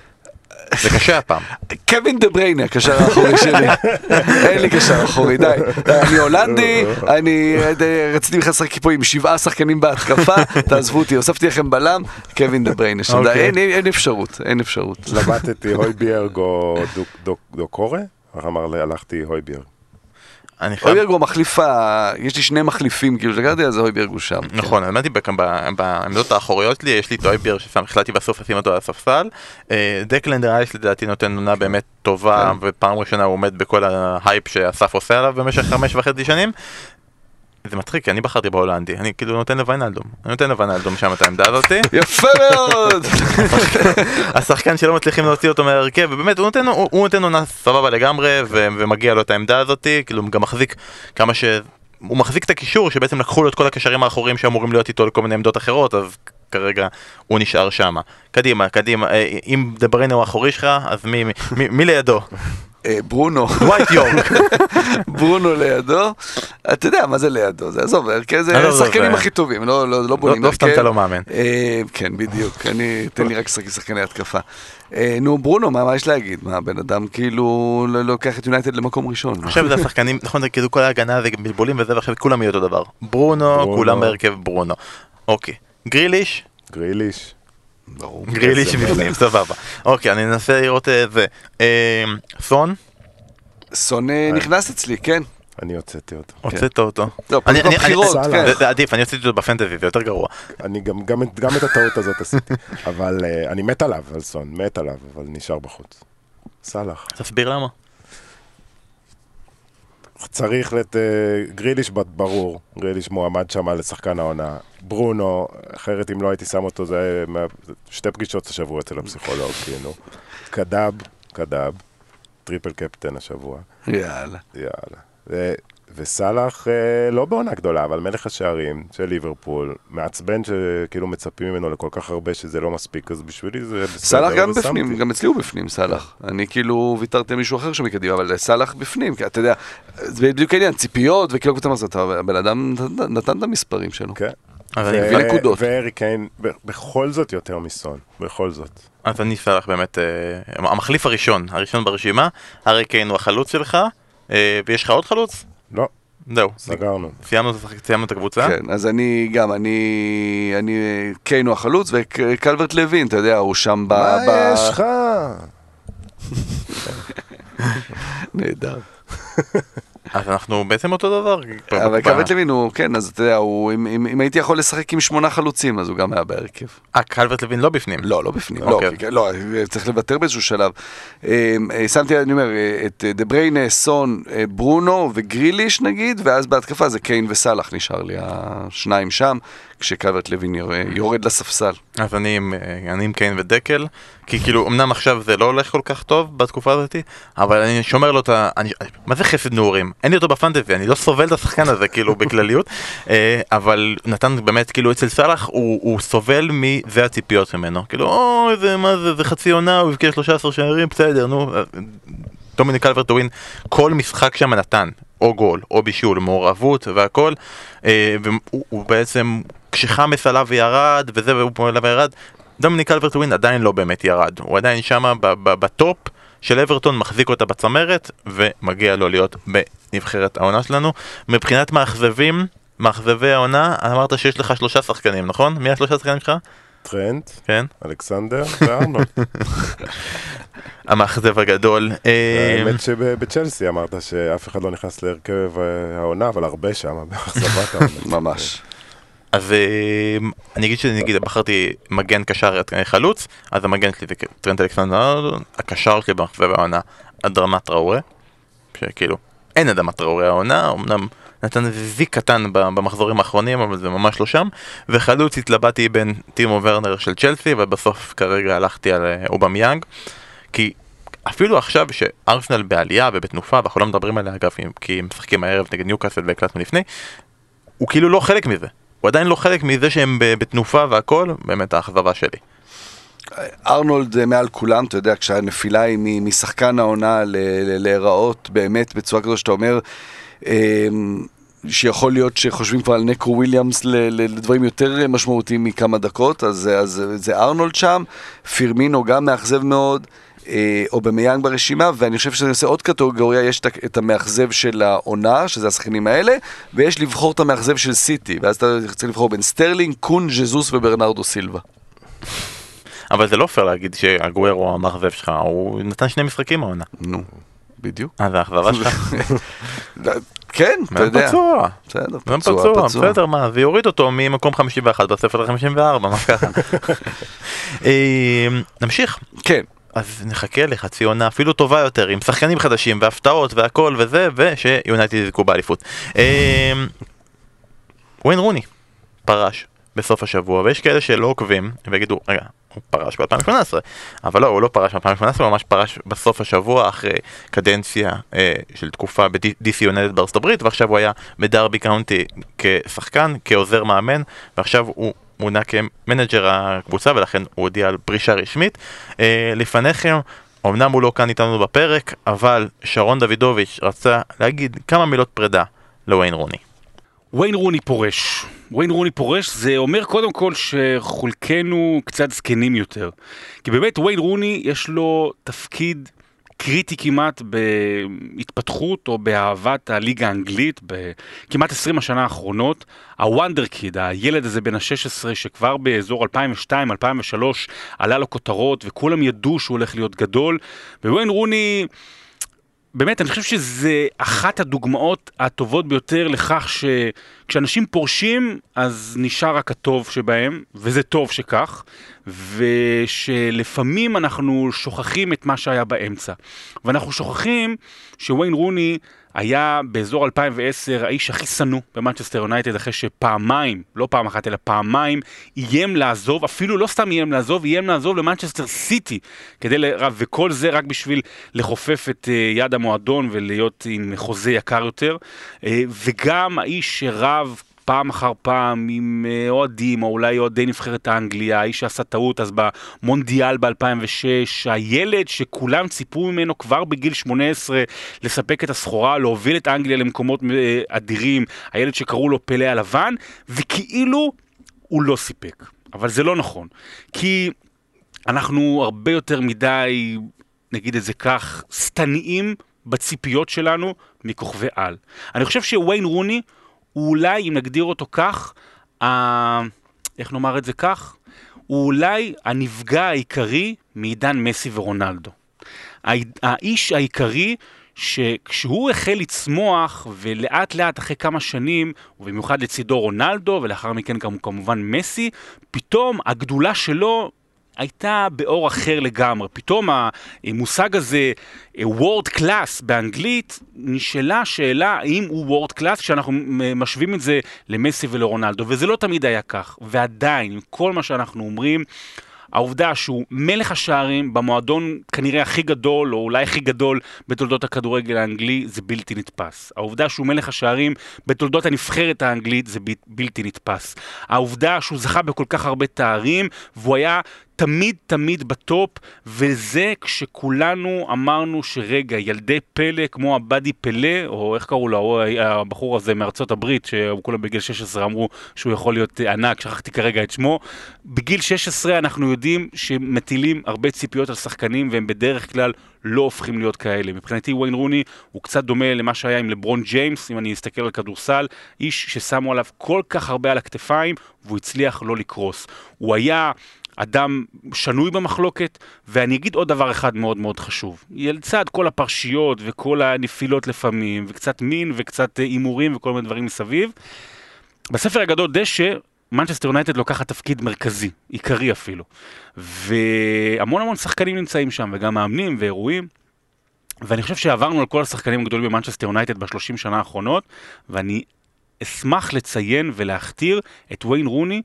זה קשה הפעם. קווין דה בריינה, הקשר האחורי שלי. אין לי קשר אחורי, די. אני הולנדי, אני די, רציתי בכלל לשחק פה עם שבעה שחקנים בהתקפה, תעזבו אותי, הוספתי לכם בלם, קווין דה בריינה. שם, אוקיי. אין- אפשרות, אין אפשרות. התלבטתי הויביארג או דוק- דוק- דוקורה? איך אמר לי? הלכתי הויביארג. אני חייב... אויברג הוא מחליפה, יש לי שני מחליפים, כאילו, לקחתי אז אויברג הוא שם. נכון, האמת היא בכ- ב- בעמדות האחוריות שלי יש לי את הויביארג ששם החלטתי בסוף לשים אותו על הספסל. אה, דקלן רייס לדעתי נותן עונה באמת טובה ופעם ראשונה הוא עומד בכל ההייפ שאסף עושה עליו במשך חמש וחצי שנים. זה מצחיק כי אני בחרתי בהולנדי אני כאילו נותן לוויינלדום אני נותן לוויינלדום שם את העמדה הזאתי יפה מאוד! השחקן שלא מצליחים להוציא אותו מההרכב ובאמת הוא נותן, הוא, הוא נותן עונה סבבה לגמרי ו, ומגיע לו את העמדה הזאתי כאילו הוא גם מחזיק כמה ש... הוא מחזיק את הקישור שבעצם לקחו לו את כל הקשרים האחוריים שאמורים להיות איתו לכל מיני עמדות אחרות אז כרגע הוא נשאר שמה. קדימה, קדימה, אה, אם דבריינה הוא האחורי שלך אז מי, מי, מי, מי לידו? אה, ברונו, ווייט יורק. ברונו לידו, אתה יודע מה זה לידו, זה עזוב, ההרכב זה עזוב, עזוב, השחקנים אה. הכי טובים, לא לא- לא לא בונים לא סתם הרכב. אתה לא מאמן. אה, כן, בדיוק, אני, תן לי רק שחקני התקפה. אה, נו, ברונו, מה מה יש להגיד? מה, הבן אדם כאילו לא- לוקח את יונייטד למקום ראשון. עכשיו זה השחקנים, נכון, זה כאילו כל ההגנה זה בלבולים וזה ועכשיו כולם יהיו אותו דבר. ברונו, ברונו. כולם בהרכב ברונו. אוקיי. גריליש, גריליש. ברור. גריליש איזה בפנים, סבבה. אוקיי, אני אנסה לראות את זה. אה, סון, סון אה, נכנס אצלי, כן. אני הוצאתי אותו. הוצאת אותו. לא, אני- פה אני- בבחירות, אני- כן. זה- זה עדיף, אני הוצאתי אותו בפנטזי, זה יותר גרוע. אני גם, גם, את- גם את הטעות הזאת עשיתי. אבל אה, אני מת עליו, על סון, מת עליו, אבל נשאר בחוץ. סאלח. תסביר למה. צריך את אה, גריליש ברור, גריליש מועמד שם לשחקן העונה. ברונו, אחרת אם לא הייתי שם אותו, זה היה שתי פגישות השבוע אצל הפסיכולוג, כאילו. קדאב, קדאב, triple captain השבוע, יאללה. יאללה. וסאלח אה, לא בעונה גדולה, אבל מלך השערים של ליברפול, מעצבן שכאילו מצפים ממנו לכל כך הרבה שזה לא מספיק, אז בשבילי זה בסדר. סאלח גם ושמתי. בפנים, גם אצלי הוא בפנים, סאלח. אני כאילו ויתרתי על מישהו אחר שם מקדימה, אבל סאלח בפנים, כי אתה יודע, זה בדיוק העניין, ציפיות וכאילו כותב מה הבן אדם נתן- את המספרים שלו. כן. והארי קיין, בכל זאת יותר מסון, בכל זאת. אז אני סלח באמת, אה, המחליף הראשון, הראשון ברשימה, ארי קיין הוא החלוץ שלך, אה, ויש לך עוד חלוץ? לא, זהו, סגרנו. סיימנו את השחק- סיימנו את הקבוצה? כן, אז אני גם, אני, אני, קיין הוא החלוץ, וקלברט לוין, אתה יודע, הוא שם ב... מה ב- יש לך? נהדר. אז אנחנו בעצם אותו דבר. אבל קלברט לוין הוא, כן, אז אתה יודע, אם, הייתי יכול לשחק עם שמונה חלוצים, אז הוא גם היה בהרכב. אה, קלברט לוין לא בפנים. לא, לא בפנים, אוקיי. לא, כי- לא, צריך לוותר באיזשהו שלב. אה, אה, שמתי, אני אומר, אה, את אה, דה בריינה, סון, ברונו וגריליש נגיד, ואז בהתקפה זה קיין וסאלח נשאר לי, השניים שם, כשקלברט לוין יור- יורד לספסל. אז אני עם, אה, אני עם קיין ודקל, כי כאילו אמנם עכשיו זה לא הולך כל כך טוב בתקופה הזאתי, אבל אני שומר לו את ה... אני, מה זה חסד נעורים? אין לי אותו בפנטזי, אני לא סובל את השחקן הזה כאילו בכלליות, אה, אבל נתן באמת כאילו אצל סאלח הוא, הוא סובל מזה הציפיות ממנו, כאילו אוי זה מה זה, זה חצי עונה, הוא הבקיע 13 שערים, בסדר נו, אה, דומיני קלברט ווין כל משחק שם נתן, או גול, או בישול, מעורבות והכל, אה, והוא הוא בעצם, כשחמאס עליו וירד, וזה, והוא עליו וירד, דומיני קלברט ווין עדיין לא באמת ירד, הוא עדיין שמה ב- בטופ של אברטון, מחזיק אותה בצמרת, ומגיע לו להיות בנבחרת העונה שלנו. מבחינת מאכזבים, מאכזבי העונה, אמרת שיש לך שלושה שחקנים, נכון? מי השלושה שחקנים שלך? טרנט, כן. אלכסנדר וארנולד. המאכזב הגדול. אה, האמת שבצ'לסי אמרת שאף אחד לא נכנס להרכב אה, העונה, אבל הרבה שם, באכזבת העונה. ממש. אז אה, אני אגיד שנגיד בחרתי מגן קשר אה, חלוץ, אז המגן שלי זה טרנט אלכסנדר, הקשר שלי במחזב העונה, אדרמת טראורה, שכאילו אין אדמת טראורה העונה, אמנם נתן זיק קטן במחזורים האחרונים, אבל זה ממש לא שם. וחלוץ התלבטתי בין טימו ורנר של צ'לסי, ובסוף כרגע הלכתי על אה, אובמיאנג. כי אפילו עכשיו שארסנל בעלייה ובתנופה, ואנחנו לא מדברים עליה אגב, כי הם משחקים הערב נגד ניוקאסל והקלטנו לפני, הוא כאילו לא חלק מזה. הוא עדיין לא חלק מזה שהם בתנופה והכל, באמת האכזבה שלי. ארנולד מעל כולם, אתה יודע, כשהנפילה היא משחקן העונה להיראות באמת בצורה כזו שאתה אומר, אמ, שיכול להיות שחושבים כבר על נקו וויליאמס לדברים יותר משמעותיים מכמה דקות, אז, אז זה ארנולד שם, פירמינו גם מאכזב מאוד. אה, אובמיאנג ברשימה, ואני חושב שאני עושה עוד קטגוריה, יש את המאכזב של העונה, שזה השחקנים האלה, ויש לבחור את המאכזב של סיטי, ואז אתה צריך לבחור בין סטרלינג, קון, ז'זוס וברנרדו סילבה. אבל זה לא פייר להגיד שאגוארו המאכזב שלך, הוא נתן שני משחקים העונה. נו, בדיוק. אה, זה האכזבה שלך? כן, אתה יודע. פצוע. בסדר, פצוע, פצוע. בסדר, מה, ויוריד אותו ממקום 51 בספר ל-54, מה ככה? אה, נמשיך. כן. אז נחכה לחצי עונה אפילו טובה יותר, עם שחקנים חדשים והפתעות והכל וזה, ושיונייטד יזכו באליפות. אה, ווין רוני פרש בסוף השבוע, ויש כאלה שלא עוקבים ויגידו, רגע, הוא פרש ב-2018, אבל לא, הוא לא פרש ב-2018, הוא ממש פרש בסוף השבוע אחרי קדנציה אה, של תקופה ב-DC יונדת בארצות הברית, ועכשיו הוא היה בדרבי קאונטי כשחקן, כעוזר מאמן, ועכשיו הוא מונה כמנג'ר הקבוצה ולכן הוא הודיע על פרישה רשמית. אה, לפניכם, אמנם הוא לא כאן איתנו בפרק, אבל שרון דוידוביץ' רצה להגיד כמה מילות פרידה לוויין רוני. וויין רוני פורש. וויין רוני פורש זה אומר קודם כל שחולקנו קצת זקנים יותר. כי באמת וויין רוני יש לו תפקיד קריטי כמעט בהתפתחות או באהבת הליגה האנגלית בכמעט 20 השנה האחרונות. הוונדר קיד, הילד הזה בן ה-16 שכבר באזור 2002-2003 עלה לו כותרות וכולם ידעו שהוא הולך להיות גדול. וויין רוני... באמת, אני חושב שזה אחת הדוגמאות הטובות ביותר לכך שכשאנשים פורשים, אז נשאר רק הטוב שבהם, וזה טוב שכך, ושלפעמים אנחנו שוכחים את מה שהיה באמצע. ואנחנו שוכחים שוויין רוני היה באזור 2010 האיש הכי שנוא במנצ'סטר יונייטד אחרי שפעמיים, לא פעם אחת אלא פעמיים, איים לעזוב, אפילו לא סתם איים לעזוב, איים לעזוב למנצ'סטר סיטי, כדי ל... וכל זה רק בשביל לכופף את אה, יד המועדון ולהיות עם חוזה יקר יותר, אה, וגם האיש שרב פעם אחר פעם עם אה, אוהדים, או אולי אוהדי נבחרת האנגליה, האיש שעשה טעות אז במונדיאל ב-2006, הילד שכולם ציפו ממנו כבר בגיל 18 לספק את הסחורה, להוביל את אנגליה למקומות אה, אדירים, הילד שקראו לו פלא הלבן, וכאילו הוא לא סיפק. אבל זה לא נכון, כי אנחנו הרבה יותר מדי, נגיד את זה כך, שטניים בציפיות שלנו מכוכבי על. אני חושב שוויין רוני הוא אולי, אם נגדיר אותו כך, ה... איך נאמר את זה כך? הוא אולי הנפגע העיקרי מעידן מסי ורונלדו. האיש העיקרי שכשהוא החל לצמוח ולאט לאט אחרי כמה שנים, ובמיוחד לצידו רונלדו ולאחר מכן כמובן מסי, פתאום הגדולה שלו הייתה באור אחר לגמרי. פתאום המושג הזה, world class באנגלית, נשאלה שאלה האם הוא world class כשאנחנו משווים את זה למסי ולרונלדו, וזה לא תמיד היה כך. ועדיין, עם כל מה שאנחנו אומרים, העובדה שהוא מלך השערים במועדון כנראה הכי גדול, או אולי הכי גדול בתולדות הכדורגל האנגלי, זה בלתי נתפס. העובדה שהוא מלך השערים בתולדות הנבחרת האנגלית, זה בלתי נתפס. העובדה שהוא זכה בכל כך הרבה תארים, והוא היה תמיד תמיד בטופ, וזה כשכולנו אמרנו שרגע, ילדי פלא, כמו הבאדי פלא, או איך קראו לו, הבחור הזה מארצות הברית, שכולם בגיל 16 אמרו שהוא יכול להיות ענק, שכחתי כרגע את שמו, בגיל 16 אנחנו יודעים שמטילים הרבה ציפיות על שחקנים, והם בדרך כלל לא הופכים להיות כאלה. מבחינתי וויין רוני הוא קצת דומה למה שהיה עם לברון ג'יימס, אם אני אסתכל על כדורסל, איש ששמו עליו כל כך הרבה על הכתפיים, והוא הצליח לא לקרוס. הוא היה... אדם שנוי במחלוקת, ואני אגיד עוד דבר אחד מאוד מאוד חשוב. לצד כל הפרשיות וכל הנפילות לפעמים, וקצת מין וקצת הימורים וכל מיני דברים מסביב, בספר הגדול דשא, מנצ'סטר יונייטד לוקחת תפקיד מרכזי, עיקרי אפילו. והמון המון שחקנים נמצאים שם, וגם מאמנים ואירועים. ואני חושב שעברנו על כל השחקנים הגדולים במנצ'סטר יונייטד בשלושים שנה האחרונות, ואני אשמח לציין ולהכתיר את ויין רוני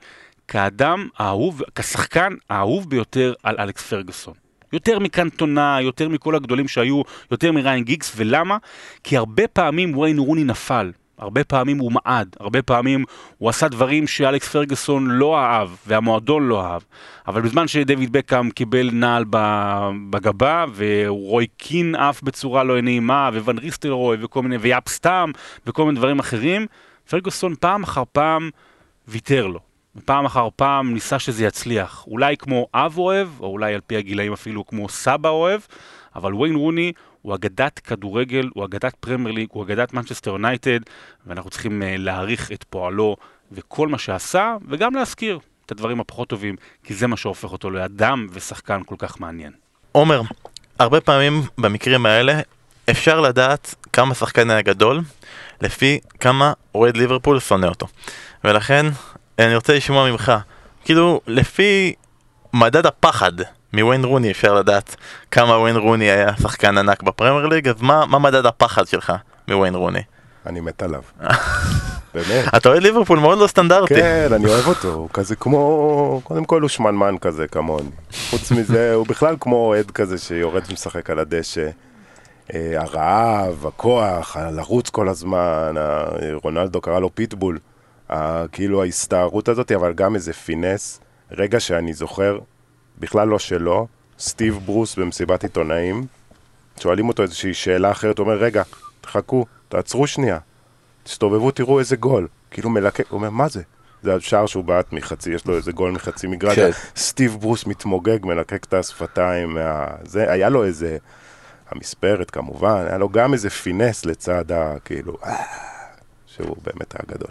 כאדם האהוב, כשחקן האהוב ביותר על אלכס פרגוסון. יותר מקנטונה, יותר מכל הגדולים שהיו, יותר מריין גיגס, ולמה? כי הרבה פעמים ויין רוני נפל. הרבה פעמים הוא מעד, הרבה פעמים הוא עשה דברים שאלכס פרגוסון לא אהב והמועדון לא אהב. אבל בזמן שדויד בקאם קיבל נעל בגבה ורוי קין עף בצורה לא נעימה וואן ריסטלרוי וכל מיני ויאפ סטאם וכל מיני דברים אחרים, פרגוסון פעם אחר פעם ויתר לו. פעם אחר פעם ניסה שזה יצליח. אולי כמו אב אוהב, או אולי על פי הגילאים אפילו כמו סבא אוהב, אבל ויין רוני הוא אגדת כדורגל, הוא אגדת פרמייר ליג, הוא אגדת מנצ'סטר יונייטד, ואנחנו צריכים uh, להעריך את פועלו וכל מה שעשה, וגם להזכיר את הדברים הפחות טובים, כי זה מה שהופך אותו לאדם ושחקן כל כך מעניין. עומר, הרבה פעמים במקרים האלה אפשר לדעת כמה שחקן היה גדול, לפי כמה אוהד ליברפול שונא אותו. ולכן אני רוצה לשמוע ממך, כאילו, לפי מדד הפחד מוויין רוני אפשר לדעת כמה וויין רוני היה שחקן ענק בפרמייר ליג, אז מה, מה מדד הפחד שלך מוויין רוני? אני מת עליו. באמת. אתה אוהד ליברפול מאוד לא סטנדרטי. כן, אני אוהב אותו, הוא כזה כמו, קודם כל הוא שמנמן כזה כמוני. חוץ מזה, הוא בכלל כמו אוהד כזה שיורד ומשחק על הדשא. אה, הרעב, הכוח, לרוץ כל הזמן, רונלדו קרא לו פיטבול. כאילו ההסתערות הזאת, אבל גם איזה פינס. רגע שאני זוכר, בכלל לא שלו, סטיב ברוס במסיבת עיתונאים, שואלים אותו איזושהי שאלה אחרת, הוא אומר, רגע, תחכו, תעצרו שנייה, תסתובבו, תראו איזה גול. כאילו מלקק, הוא אומר, מה זה? זה השער שהוא בעט מחצי, יש לו איזה גול מחצי מגרש. כן. סטיב ברוס מתמוגג, מלקק את השפתיים, מה... זה, היה לו איזה... המספרת כמובן, היה לו גם איזה פינס לצד ה... כאילו... אה, שהוא באמת היה גדול.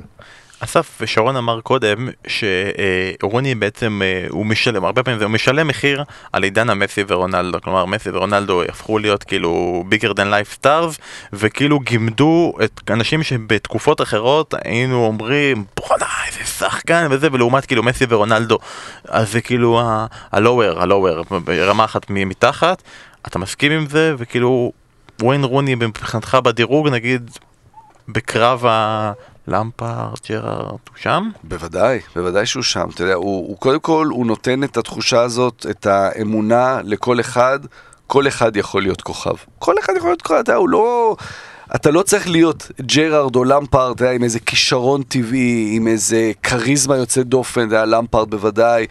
אסף ושרון אמר קודם שרוני בעצם אה, הוא משלם, הרבה פעמים הוא משלם מחיר על עידן המסי ורונלדו, כלומר מסי ורונלדו הפכו להיות כאילו bigger than life stars וכאילו גימדו את אנשים שבתקופות אחרות היינו אומרים בואנה איזה שחקן וזה ולעומת כאילו מסי ורונלדו. אז זה כאילו ה-lower, ה-lower, רמה אחת מתחת, אתה מסכים עם זה? וכאילו וויין רוני מבחינתך בדירוג נגיד בקרב ה... למפארד, ג'רארד, הוא שם? בוודאי, בוודאי שהוא שם. אתה יודע, הוא, הוא קודם כל, הוא נותן את התחושה הזאת, את האמונה לכל אחד, כל אחד יכול להיות כוכב. כל אחד יכול להיות כוכב, אתה יודע, הוא לא... אתה לא צריך להיות ג'רארד או למפארד, אתה יודע, עם איזה כישרון טבעי, עם איזה כריזמה יוצאת דופן, אתה יודע, למפארד בוודאי.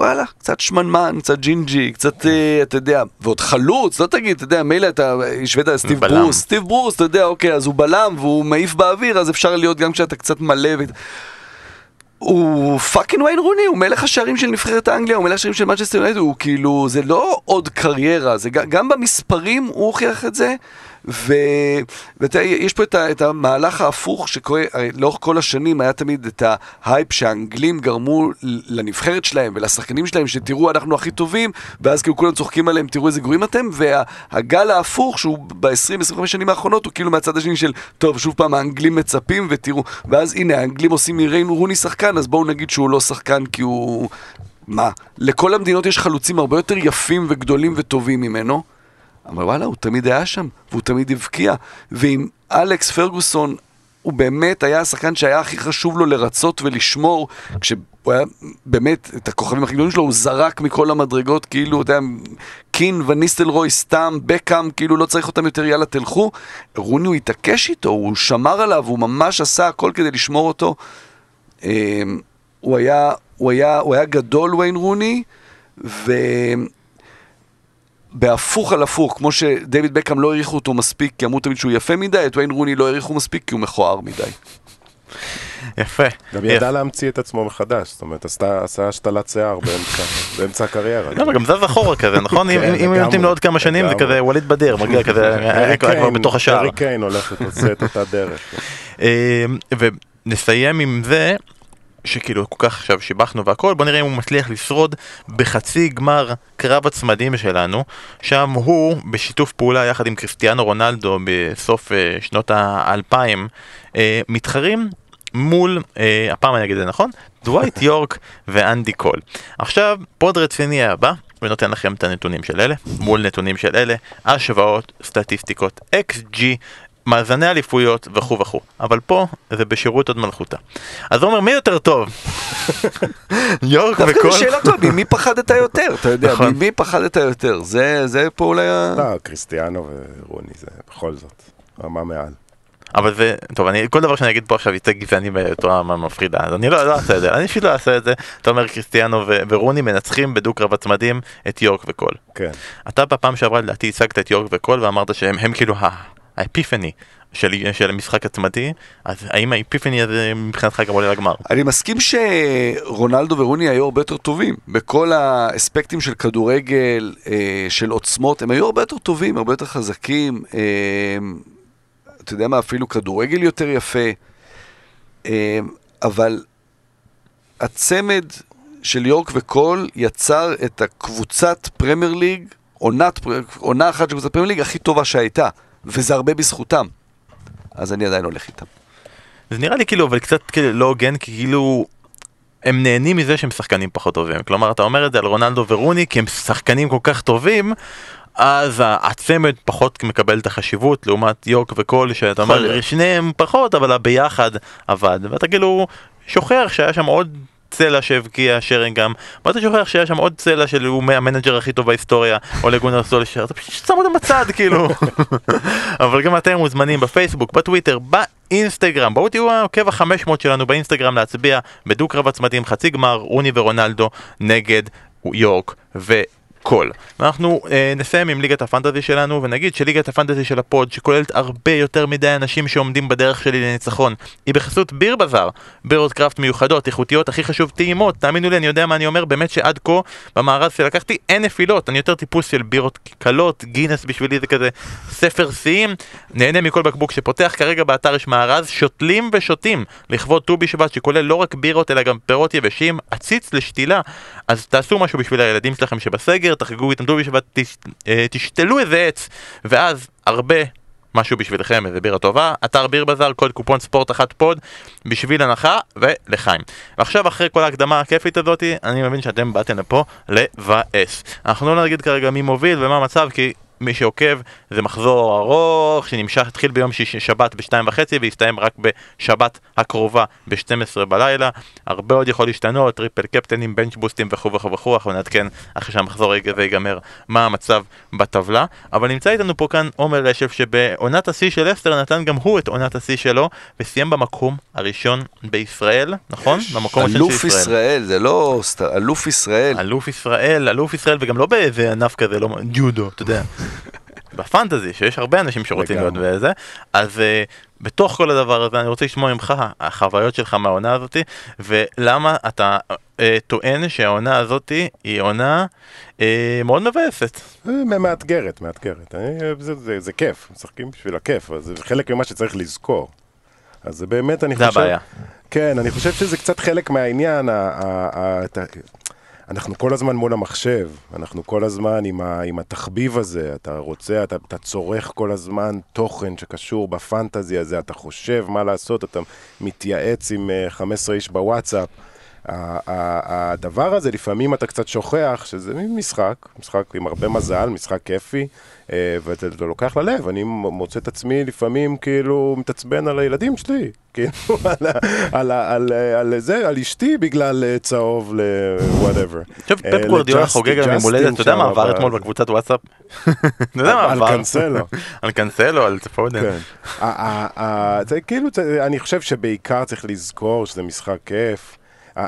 וואלה, קצת שמנמן, קצת ג'ינג'י, קצת, אה, אתה יודע, ועוד חלוץ, לא תגיד, אתה יודע, מילא אתה השווית על סטיב בלם. ברוס, סטיב ברוס, אתה יודע, אוקיי, אז הוא בלם והוא מעיף באוויר, אז אפשר להיות גם כשאתה קצת מלא ו... הוא fucking ויין רוני, הוא מלך השערים של נבחרת האנגליה, הוא מלך השערים של מנצ'סטר יונייטד, הוא כאילו, זה לא עוד קריירה, זה גם במספרים הוא הוכיח את זה, ויש פה את, ה, את המהלך ההפוך שקורה, לאורך כל השנים היה תמיד את ההייפ שהאנגלים גרמו לנבחרת שלהם ולשחקנים שלהם, שתראו אנחנו הכי טובים, ואז כאילו כולם צוחקים עליהם, תראו איזה גרועים אתם, והגל ההפוך שהוא ב-20-25 שנים האחרונות הוא כאילו מהצד השני של, טוב, שוב פעם האנגלים מצפים ותראו, ואז הנה האנגלים עושים מריין רוני שחקן, אז בואו נגיד שהוא לא שחקן כי הוא... מה? לכל המדינות יש חלוצים הרבה יותר יפים וגדולים וטובים ממנו. אבל וואלה, הוא תמיד היה שם, והוא תמיד הבקיע. ועם אלכס פרגוסון, הוא באמת היה השחקן שהיה הכי חשוב לו לרצות ולשמור, כשהוא היה באמת, את הכוכבים הכי גדולים שלו, הוא זרק מכל המדרגות, כאילו, אתה יודע, קין וניסטל רוי סתם, בקאם, כאילו לא צריך אותם יותר, יאללה תלכו. רוני הוא התעקש איתו, הוא שמר עליו, הוא ממש עשה הכל כדי לשמור אותו. אמ, הוא היה, הוא היה, הוא היה גדול, ויין רוני, ו... בהפוך על הפוך, כמו שדייוויד בקאם לא העריכו אותו מספיק כי אמרו תמיד שהוא יפה מדי, את ויין רוני לא העריכו מספיק כי הוא מכוער מדי. יפה. גם ידע להמציא את עצמו מחדש, זאת אומרת, עשה השתלת שיער באמצע הקריירה. לא, גם זז אחורה כזה, נכון? כן, אם נותנים לו עוד כמה שנים זה כזה ווליד בדיר, מגיע כזה, היה כבר בתוך השער. ארי קיין הולך ועושה את אותה דרך. אמ, ונסיים עם זה שכאילו כל כך עכשיו שיבחנו והכל, בוא נראה אם הוא מצליח לשרוד בחצי גמר קרב הצמדים שלנו, שם הוא בשיתוף פעולה יחד עם קריסטיאנו רונלדו בסוף uh, שנות האלפיים, uh, מתחרים מול, uh, הפעם אני אגיד את זה נכון, דווייט יורק ואנדי קול. עכשיו, pod רציני היה בא, ונותן לכם את הנתונים של אלה, מול נתונים של אלה, השוואות, סטטיסטיקות, XG, מאזני אליפויות וכו' וכו'. אבל פה זה בשירות הוד מלכותה. אז עומר, מי יותר טוב? יורק דווקא וכל... זו שאלה טובה, ממי פחדת יותר? אתה יודע, נכון. ממי פחדת יותר? זה זה פה אולי ה... לא, קריסטיאנו ורוני זה בכל זאת, רמה מעל. אבל זה, טוב, אני, כל דבר שאני אגיד פה עכשיו יצא גזעני בצורה מפחידה, אז אני לא, לא אעשה את זה, אני פשוט לא אעשה את זה. אתה אומר קריסטיאנו ו- ורוני מנצחים בדו-קרב הצמדים את יורק וקול. כן. אתה בפעם שעברה לדעתי הצגת את יורק וקול ואמרת שהם הם כאילו ה- האפיפני של, של המשחק הצמדי, אז האם האפיפני הזה מבחינתך גם עולה לגמר? אני מסכים שרונלדו ורוני היו הרבה יותר טובים. בכל האספקטים של כדורגל, אה, של עוצמות, הם היו הרבה יותר טובים, הרבה יותר חזקים. אה, אתה יודע מה, אפילו כדורגל יותר יפה. אה, אבל הצמד של יורק וקול יצר את הקבוצת פרמייר ליג, עונת, עונה אחת של קבוצת פרמייר ליג הכי טובה שהייתה. וזה הרבה בזכותם. אז אני עדיין הולך איתם. זה נראה לי כאילו, אבל קצת כאילו לא הוגן, כי כאילו... הם נהנים מזה שהם שחקנים פחות טובים. כלומר, אתה אומר את זה על רונלדו ורוני, כי הם שחקנים כל כך טובים, אז הצמד פחות מקבל את החשיבות, לעומת יורק וקול, שאתה אומר. שניהם פחות, אבל הביחד עבד. ואתה כאילו שוכח שהיה שם עוד צלע שהבקיע שרינגהם, ואתה שוכח שהיה שם עוד צלע של הוא ה manager הכי טוב בהיסטוריה, אולה גונאר סולשר, אתה פשוט שם אותם בצד כאילו. אבל גם אתם מוזמנים בפייסבוק, בטוויטר, באינסטגרם, בואו תהיו העוקב ה-500 שלנו באינסטגרם להצביע בדו-קרב הצמדים, חצי גמר, רוני ורונלדו נגד יורק וקול. ואנחנו אה, נסיים עם ליגת ה fantasy שלנו, ונגיד שליגת ה fantasy של ה pod, שכוללת הרבה יותר מדי אנשים שעומדים בדרך שלי לניצחון, היא בחסות ביר בזאר, בירות קראפט מיוחדות, איכותיות, הכי חשוב, טעימות, תאמינו לי, אני יודע מה אני אומר, באמת שעד כה, במארז שלקחתי אין נפילות, אני יותר טיפוס של בירות קלות, גינס בשבילי זה כזה ספר שיאים, נהנה מכל בקבוק שפותח, כרגע באתר יש מארז שותלים ושותים, לכבוד ט"ו בשבט שכולל לא רק בירות אלא גם פירות יבשים, עציץ לשתילה, אז תעשו משהו בשביל הילדים שלכם שבסגר, תחגגו איתם ט"ו בשבט, תש- אה, תשתלו איזה עץ, ואז הרבה משהו בשבילכם, איזה בירה טובה, אתר ביר בזאר, קוד קופון ספורט אחת pod, בשביל הנחה ולחיים. ועכשיו אחרי כל ההקדמה הכיפית הזאתי, אני מבין שאתם באתם לפה לבאס. אנחנו לא נגיד כרגע מי מוביל ומה המצב, כי מי שעוקב זה מחזור ארוך שנמשך, התחיל ביום שיש, שבת בשתיים וחצי והסתיים רק בשבת הקרובה ב-12 בלילה. הרבה עוד יכול להשתנות, triple קפטנים, bench boost ים וכו' וכו' וכו', אנחנו נעדכן אחרי שהמחזור הזה ייגמר מה המצב בטבלה. אבל נמצא איתנו פה כאן עומר רשף שבעונת השיא של אסטר נתן גם הוא את עונת השיא שלו וסיים במקום הראשון בישראל, נכון? במקום הראשון אלוף של ישראל. ישראל, זה לא אלוף ישראל. אלוף ישראל, אלוף ישראל, וגם לא באיזה ענף כזה, לא ג'ודו, אתה יודע. בפנטזי, שיש הרבה אנשים שרוצים להיות. בזה, אז uh, בתוך כל הדבר הזה אני רוצה לשמוע ממך החוויות שלך מהעונה הזאתי, ולמה אתה uh, טוען שהעונה הזאתי היא עונה uh, מאוד מבאסת. אה, מאתגרת, מאתגרת. אני- זה, זה, זה כיף, משחקים בשביל הכיף, זה חלק ממה שצריך לזכור. אז זה באמת, אני זה חושב... הבעיה. כן, אני חושב שזה קצת חלק מהעניין. אנחנו כל הזמן מול המחשב, אנחנו כל הזמן עם, ה, עם התחביב הזה, אתה רוצה, אתה, אתה צורך כל הזמן תוכן שקשור בפנטזי הזה, אתה חושב מה לעשות, אתה מתייעץ עם אה, 15 איש בוואטסאפ. הדבר הזה, לפעמים אתה קצת שוכח שזה משחק, משחק עם הרבה מזל, משחק כיפי, אה, ואתה אתה לוקח ללב. אני מוצא את עצמי לפעמים כאילו מתעצבן על הילדים שלי, כאילו על, על, על, ה- על זה, על אשתי בגלל אה, צהוב ל-whatever. עכשיו אה, פפ גורדיאלה חוגג על יום הולדת, אתה יודע מה עבר אתמול בקבוצת וואטסאפ? אתה יודע מה על עבר? קאנסלו. על קאנסלו, על פודן. כן. זה כאילו, אני חושב שבעיקר צריך לזכור שזה משחק כיף.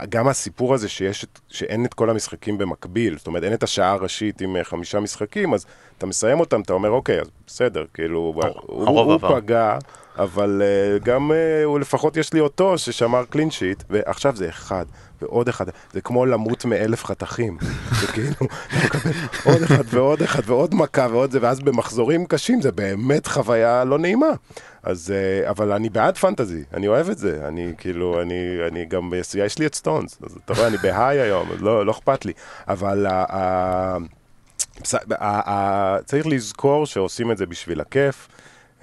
גם הסיפור הזה שיש, שאין את כל המשחקים במקביל, זאת אומרת, אין את השעה הראשית עם אה, חמישה משחקים, אז אתה מסיים אותם, אתה אומר, אוקיי, אז בסדר, כאילו, הוא, הוא עבר. פגע, אבל אה, גם אה, הוא לפחות יש לי אותו ששמר קלין שיט, ועכשיו זה אחד. ועוד אחד, זה כמו למות מאלף חתכים, זה כאילו, עוד אחד ועוד אחד ועוד מכה ועוד זה, ואז במחזורים קשים זה באמת חוויה לא נעימה. אז, אה, אבל אני בעד פנטזי, אני אוהב את זה, אני כאילו, אני, אני גם, יש לי את סטונס, אז אתה רואה, אני בהיי היום, אז לא, לא אכפת לי, אבל ה- ה- בס- ה- ה- צריך לזכור שעושים את זה בשביל הכיף.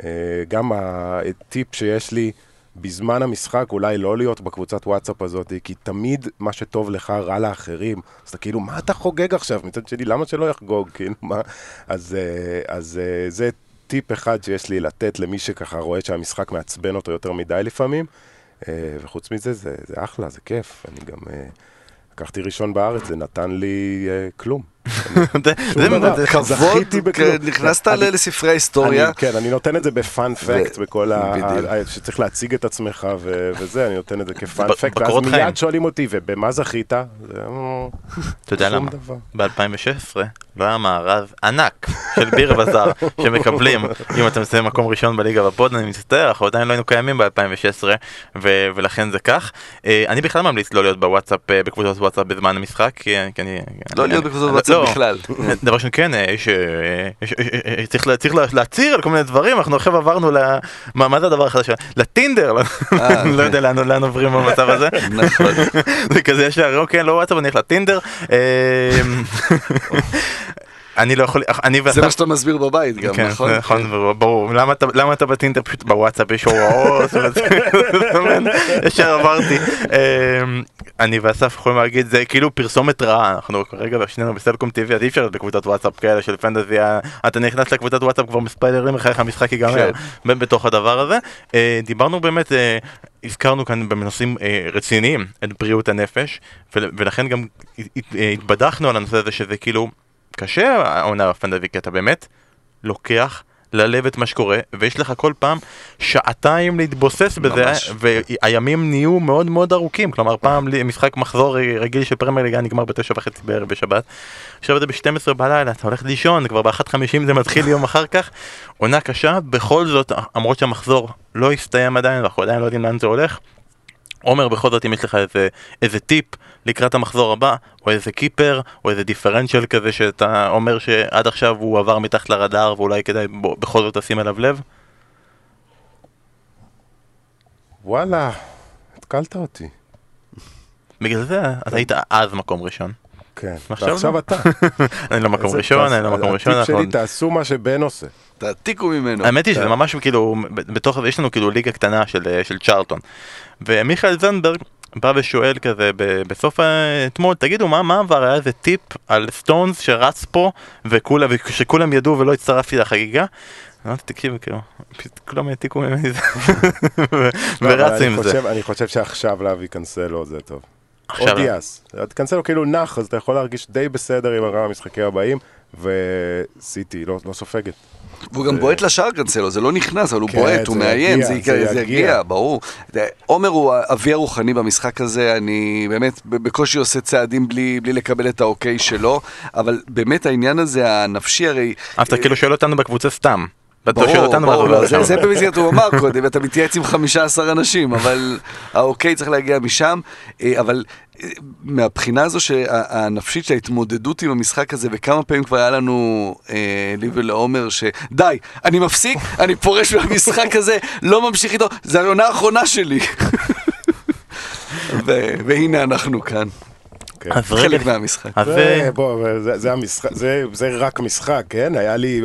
אה, גם הטיפ שיש לי, בזמן המשחק אולי לא להיות בקבוצת וואטסאפ הזאת, כי תמיד מה שטוב לך רע לאחרים. אז אתה כאילו, מה אתה חוגג עכשיו? מצד שני, למה שלא יחגוג? כאילו, מה? אז, אה, אז זה טיפ אחד שיש לי לתת למי שככה רואה שהמשחק מעצבן אותו יותר מדי לפעמים. אה, וחוץ מזה, זה, זה אחלה, זה כיף. אני גם אה, לקחתי ראשון בארץ, זה נתן לי אה, כלום. זה- כבוד, זכיתי בכלום. כן, נכנסת לספרי ההיסטוריה. כן, אני נותן את זה בפאנ פקט, בכל ה... שצריך להציג את עצמך וזה, אני נותן את זה כפאנ פקט, ואז בקורות חיים. מיד שואלים אותי, ובמה זכית? אה, אתה יודע למה? דבר. ב-2016 לא היה מארז ענק של ביר בזאר שמקבלים אם אתה מסיים מקום ראשון בליגה בפוד, אני מצטער, אנחנו עדיין לא היינו קיימים ב-2016 ו- ולכן זה כך. אה, אני בכלל ממליץ לא להיות בוואטסאפ, אה, בקבוצות וואטסאפ בזמן המשחק, כי אני... לא להיות בקבוצות לא, וואטסאפ לא. בכלל. דבר ראשון כן, צריך לה- צריך לה- להצהיר על כל מיני דברים, אנחנו עכשיו עברנו ל... מה זה הדבר החדש? לטינדר, לא- אה, לא יודע לאן לאן עוברים במצב הזה. נכון. זה כזה ישר, אוקיי, לא וואטסאפ, אני אלך לטינדר. אני לא יכול, אני זה ואתה, מה שאתה מסביר בבית גם, כן, נכון? נכון, ברור, למה אתה- בטינדר פשוט בוואטסאפ יש הוראות? ישר עברתי. אמ, אני ואסף יכולים להגיד זה כאילו פרסומת רעה, אנחנו כרגע שנינו בסלקום טבעי אז אי אפשר להיות בקבוצת וואטסאפ כאלה של פנטזי, אה, אתה נכנס לקבוצת וואטסאפ כבר מספיילרים לך איך המשחק ייגמר, כן. בתוך הדבר הזה. אה, דיברנו באמת, אה, הזכרנו כאן בנושאים אה, רציניים את בריאות הנפש, ול- ולכן גם הת- הת- התבדחנו על הנושא הזה שזה כאילו קשה העונה הפנטזי, כי אתה באמת לוקח ללב את מה שקורה, ויש לך כל פעם שעתיים להתבוסס בזה, ממש. והימים נהיו מאוד מאוד ארוכים, כלומר פעם משחק מחזור רגיל של פרמייר ליגה נגמר בתשע וחצי בערב בשבת, עכשיו זה ב-12 בלילה, אתה הולך לישון, כבר ב-1.50 זה מתחיל יום אחר כך, עונה קשה, בכל זאת, למרות שהמחזור לא הסתיים עדיין, אנחנו עדיין לא יודעים לאן זה הולך, עומר בכל זאת אם יש לך איזה, איזה טיפ לקראת המחזור הבא, או איזה קיפר, או איזה דיפרנציאל כזה שאתה אומר שעד עכשיו הוא עבר מתחת לרדאר ואולי כדאי בו- בכל זאת לשים אליו לב? וואלה, התקלת אותי. בגלל זה אתה היית אז מקום ראשון. כן, עכשיו ועכשיו לא. אתה. אני לא מקום ראשון. אני לא מקום ראשון, הטיפ. שלי, תעשו מה שבן עושה. תעתיקו ממנו. האמת היא שזה ממש כאילו, בתוך זה יש לנו כאילו ליגה קטנה של, של צ'רלטון. ומיכאל זנדברג בא ושואל כזה בסוף אתמול, תגידו מה, מה עבר, היה איזה טיפ על סטונס שרץ פה וכולה, ושכולם ידעו ולא הצטרפתי לחגיגה? אמרתי, תקשיב, כאילו, פשוט כולם העתיקו ממני זה, לא, אני עם זה. חושב- אני חושב שעכשיו להביא קנסלו זה טוב. או עכשיו, דיאס. קנסלו כאילו נח, אז אתה יכול להרגיש די בסדר עם המשחקים הבאים, וסיטי לא לא סופגת. והוא גם בועט לשער קנסלו, זה לא נכנס, אבל הוא כן, בועט, הוא מאיים, זה יגיע, ברור. עומר הוא אבי הרוחני במשחק הזה, אני באמת ב- בקושי עושה צעדים בלי בלי לקבל את האוקיי שלו, אבל באמת העניין הזה הנפשי הרי... אז אתה כאילו שואל אותנו בקבוצה סתם. ברור, לא, זה- במסגרת הוא אמר קודם, אתה מתייעץ עם 15 אנשים, אבל האוקיי צריך להגיע משם, אה, אבל אה, מהבחינה הזו שהנפשית של ההתמודדות עם המשחק הזה, וכמה פעמים כבר היה לנו, אה, לי ולעומר, שדי, אני מפסיק, אני פורש מהמשחק הזה, לא ממשיך איתו, זה העונה האחרונה שלי. והנה אנחנו כאן, כן. אז רגע, חלק מהמשחק. אז זה, בוא, זה, זה, המשחק, זה, זה רק משחק, כן? היה לי,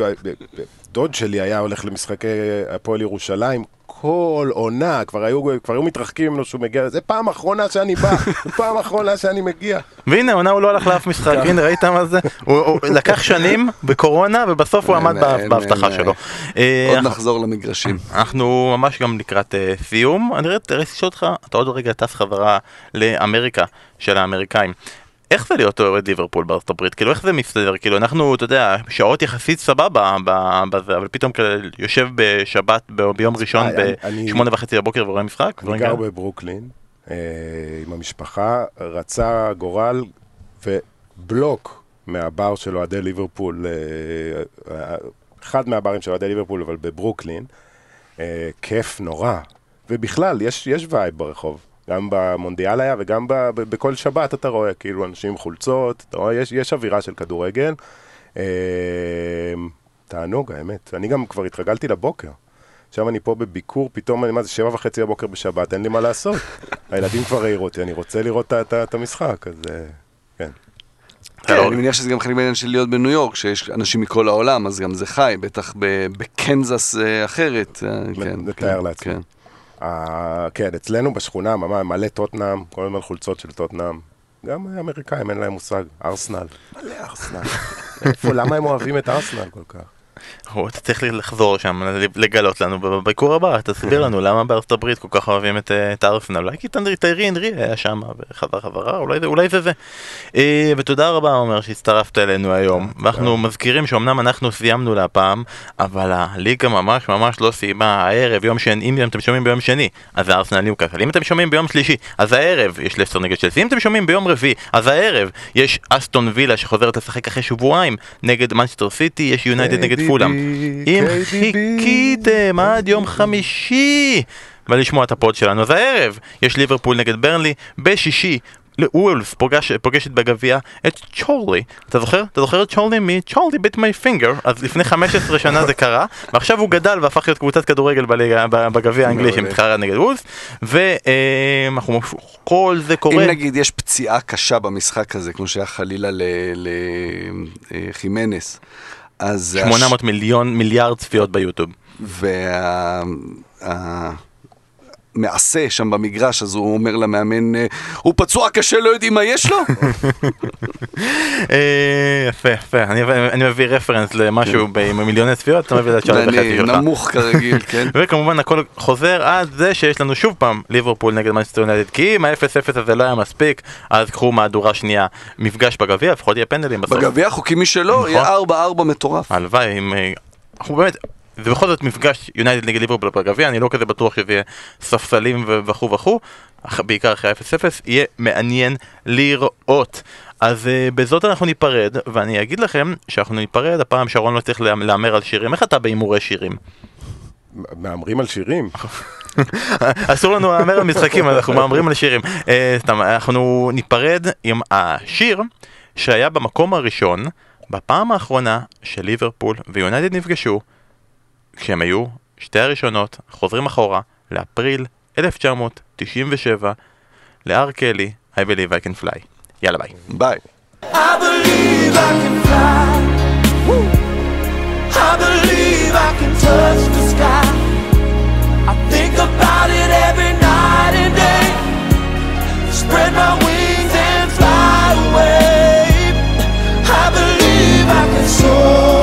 דוד שלי היה הולך למשחקי הפועל ירושלים כל עונה, כבר היו, כבר היו מתרחקים ממנו שהוא מגיע, זה פעם אחרונה שאני בא, זה פעם אחרונה שאני מגיע. והנה עונה הוא לא הלך לאף משחק, הנה ראית מה זה? הוא הוא לקח שנים בקורונה ובסוף הוא עמד בהבטחה שלו. אה, עוד נחזור למגרשים. אנחנו ממש גם לקראת אה, סיום, אני רציתי לשאול אותך, אתה עוד רגע טס חזרה לאמריקה של האמריקאים. איך זה להיות אוהד ליברפול בארצות הברית? כאילו איך זה מסתדר? כאילו אנחנו, אתה יודע, שעות יחסית סבבה בזה, אבל פתאום כאלה יושב בשבת, ב- ביום ראשון בשמונה וחצי בבוקר ורואה משחק? אני גר? בברוקלין אה, עם המשפחה, רצה גורל ובלוק מהבר של אוהדי ליברפול, אה, אה, אחד מהברים של אוהדי ליברפול, אבל בברוקלין, כיף נורא. ובכלל, יש vibe ברחוב. גם במונדיאל היה וגם ב, ב, בכל שבת אתה רואה, כאילו, אנשים עם חולצות, אתה רואה, יש, יש אווירה של כדורגל. אה, תענוג, האמת. אני גם כבר התרגלתי לבוקר. עכשיו אני פה בביקור, פתאום אני, מה זה, שבע וחצי בבוקר בשבת, אין לי מה לעשות. הילדים כבר העירו אותי, אני רוצה לראות את- את- את המשחק, אז אה, כן. כן, אני מניח שזה גם חלק מהעניין של להיות בניו יורק, שיש אנשים מכל העולם, אז גם זה חי, בטח ב- בקנזס אה, אחרת. אה, כן, כן, לעצמי. כן. אצלנו בשכונה ממש מלא טוטנאם, כל הזמן חולצות של טוטנאם. גם האמריקאים אין להם מושג, ארסנל. מלא ארסנל. איפה, למה הם אוהבים את ארסנל כל כך? אתה צריך לחזור שם, לגלות לנו בביקור הבא, תסביר לנו למה בארצות הברית כל כך אוהבים את, אה, את הארסנל, אולי כי טיירי אנרי היה שם וחזר חזרה, אולי, זה- זה. אה, ותודה רבה עומר שהצטרפת אלינו היום, ואנחנו מזכירים שאומנם אנחנו סיימנו להפעם, אבל הליגה ממש ממש לא סיימה. הערב, יום שני, אם אתם שומעים ביום שני, אז ארסנל ניוקאסל, אם אתם שומעים ביום שלישי, אז הערב יש לסטר נגד צ'לסי, אם אתם שומעים ביום רביעי, אז הערב יש אסטון וילה שחוזרת לשחק אחרי שבועיים נגד מנצ'סטר סיטי, יש יונייטד נגד פולאם. אם. חיכיתם עד יום חמישי ולשמוע את ה pod שלנו, אז הערב יש ליברפול נגד ברנלי, בשישי וולבס פוגש, פוגשת בגביע את צ'ורלי. אתה זוכר? אתה זוכר את צ'ורלי מ-צ'ורלי ביט מי פינגר? אז לפני 15 שנה זה קרה, ועכשיו הוא גדל והפך להיות קבוצת כדורגל בגביע האנגלי. שמתחרה נגד וולף, ואנחנו, כל זה אם קורה. נגיד יש פציעה קשה במשחק הזה, כמו שהיה חלילה לחימנס, אז... 800 מיליון מיליארד צפיות ביוטיוב. והמעשה שם במגרש, אז הוא אומר למאמן, אה, הוא פצוע קשה, לא יודעים מה יש לו? אה, יפה, יפה, אני מביא reference למשהו ב- עם מיליוני צפיות, אתה מביא את ואני וחצי שלך. נמוך כרגיל, כן? וכמובן הכל חוזר עד זה שיש לנו שוב פעם ליברפול נגד מנצ'סטר יונייטד כי אם ה-0-0 הזה לא היה מספיק אז קחו מהדורה שנייה מפגש בגביע לפחות יהיה פנדלים בסוף. בגביע חוקי משלו, נכון. יהיה 4-4 מטורף. הלוואי אם... אה, אנחנו באמת... זה בכל זאת מפגש יונייטד נגד ליברפול בגביע, אני לא כזה בטוח שזה יהיה ספסלים וכו' וכו', בעיקר אחרי ה-0-0, יהיה מעניין לראות. אז uh, בזאת אנחנו ניפרד, ואני אגיד לכם שאנחנו ניפרד, הפעם שרון לא צריך לה- להמר על שירים, איך אתה בהימורי שירים? מהמרים על שירים? אסור לנו להמר על משחקים, אנחנו מהמרים על שירים. סתם, אנחנו ניפרד עם השיר שהיה במקום הראשון בפעם האחרונה של ליברפול ויונייטד נפגשו, כשהם היו שתי הראשונות, חוזרים אחורה, לאפריל 1997, להר קלי, I believe I can fly. יאללה ביי. ביי. I believe I can fly. Woo. I believe I can touch the sky. I think about it every night and day. Spread my wings and fly away. I believe I can soar.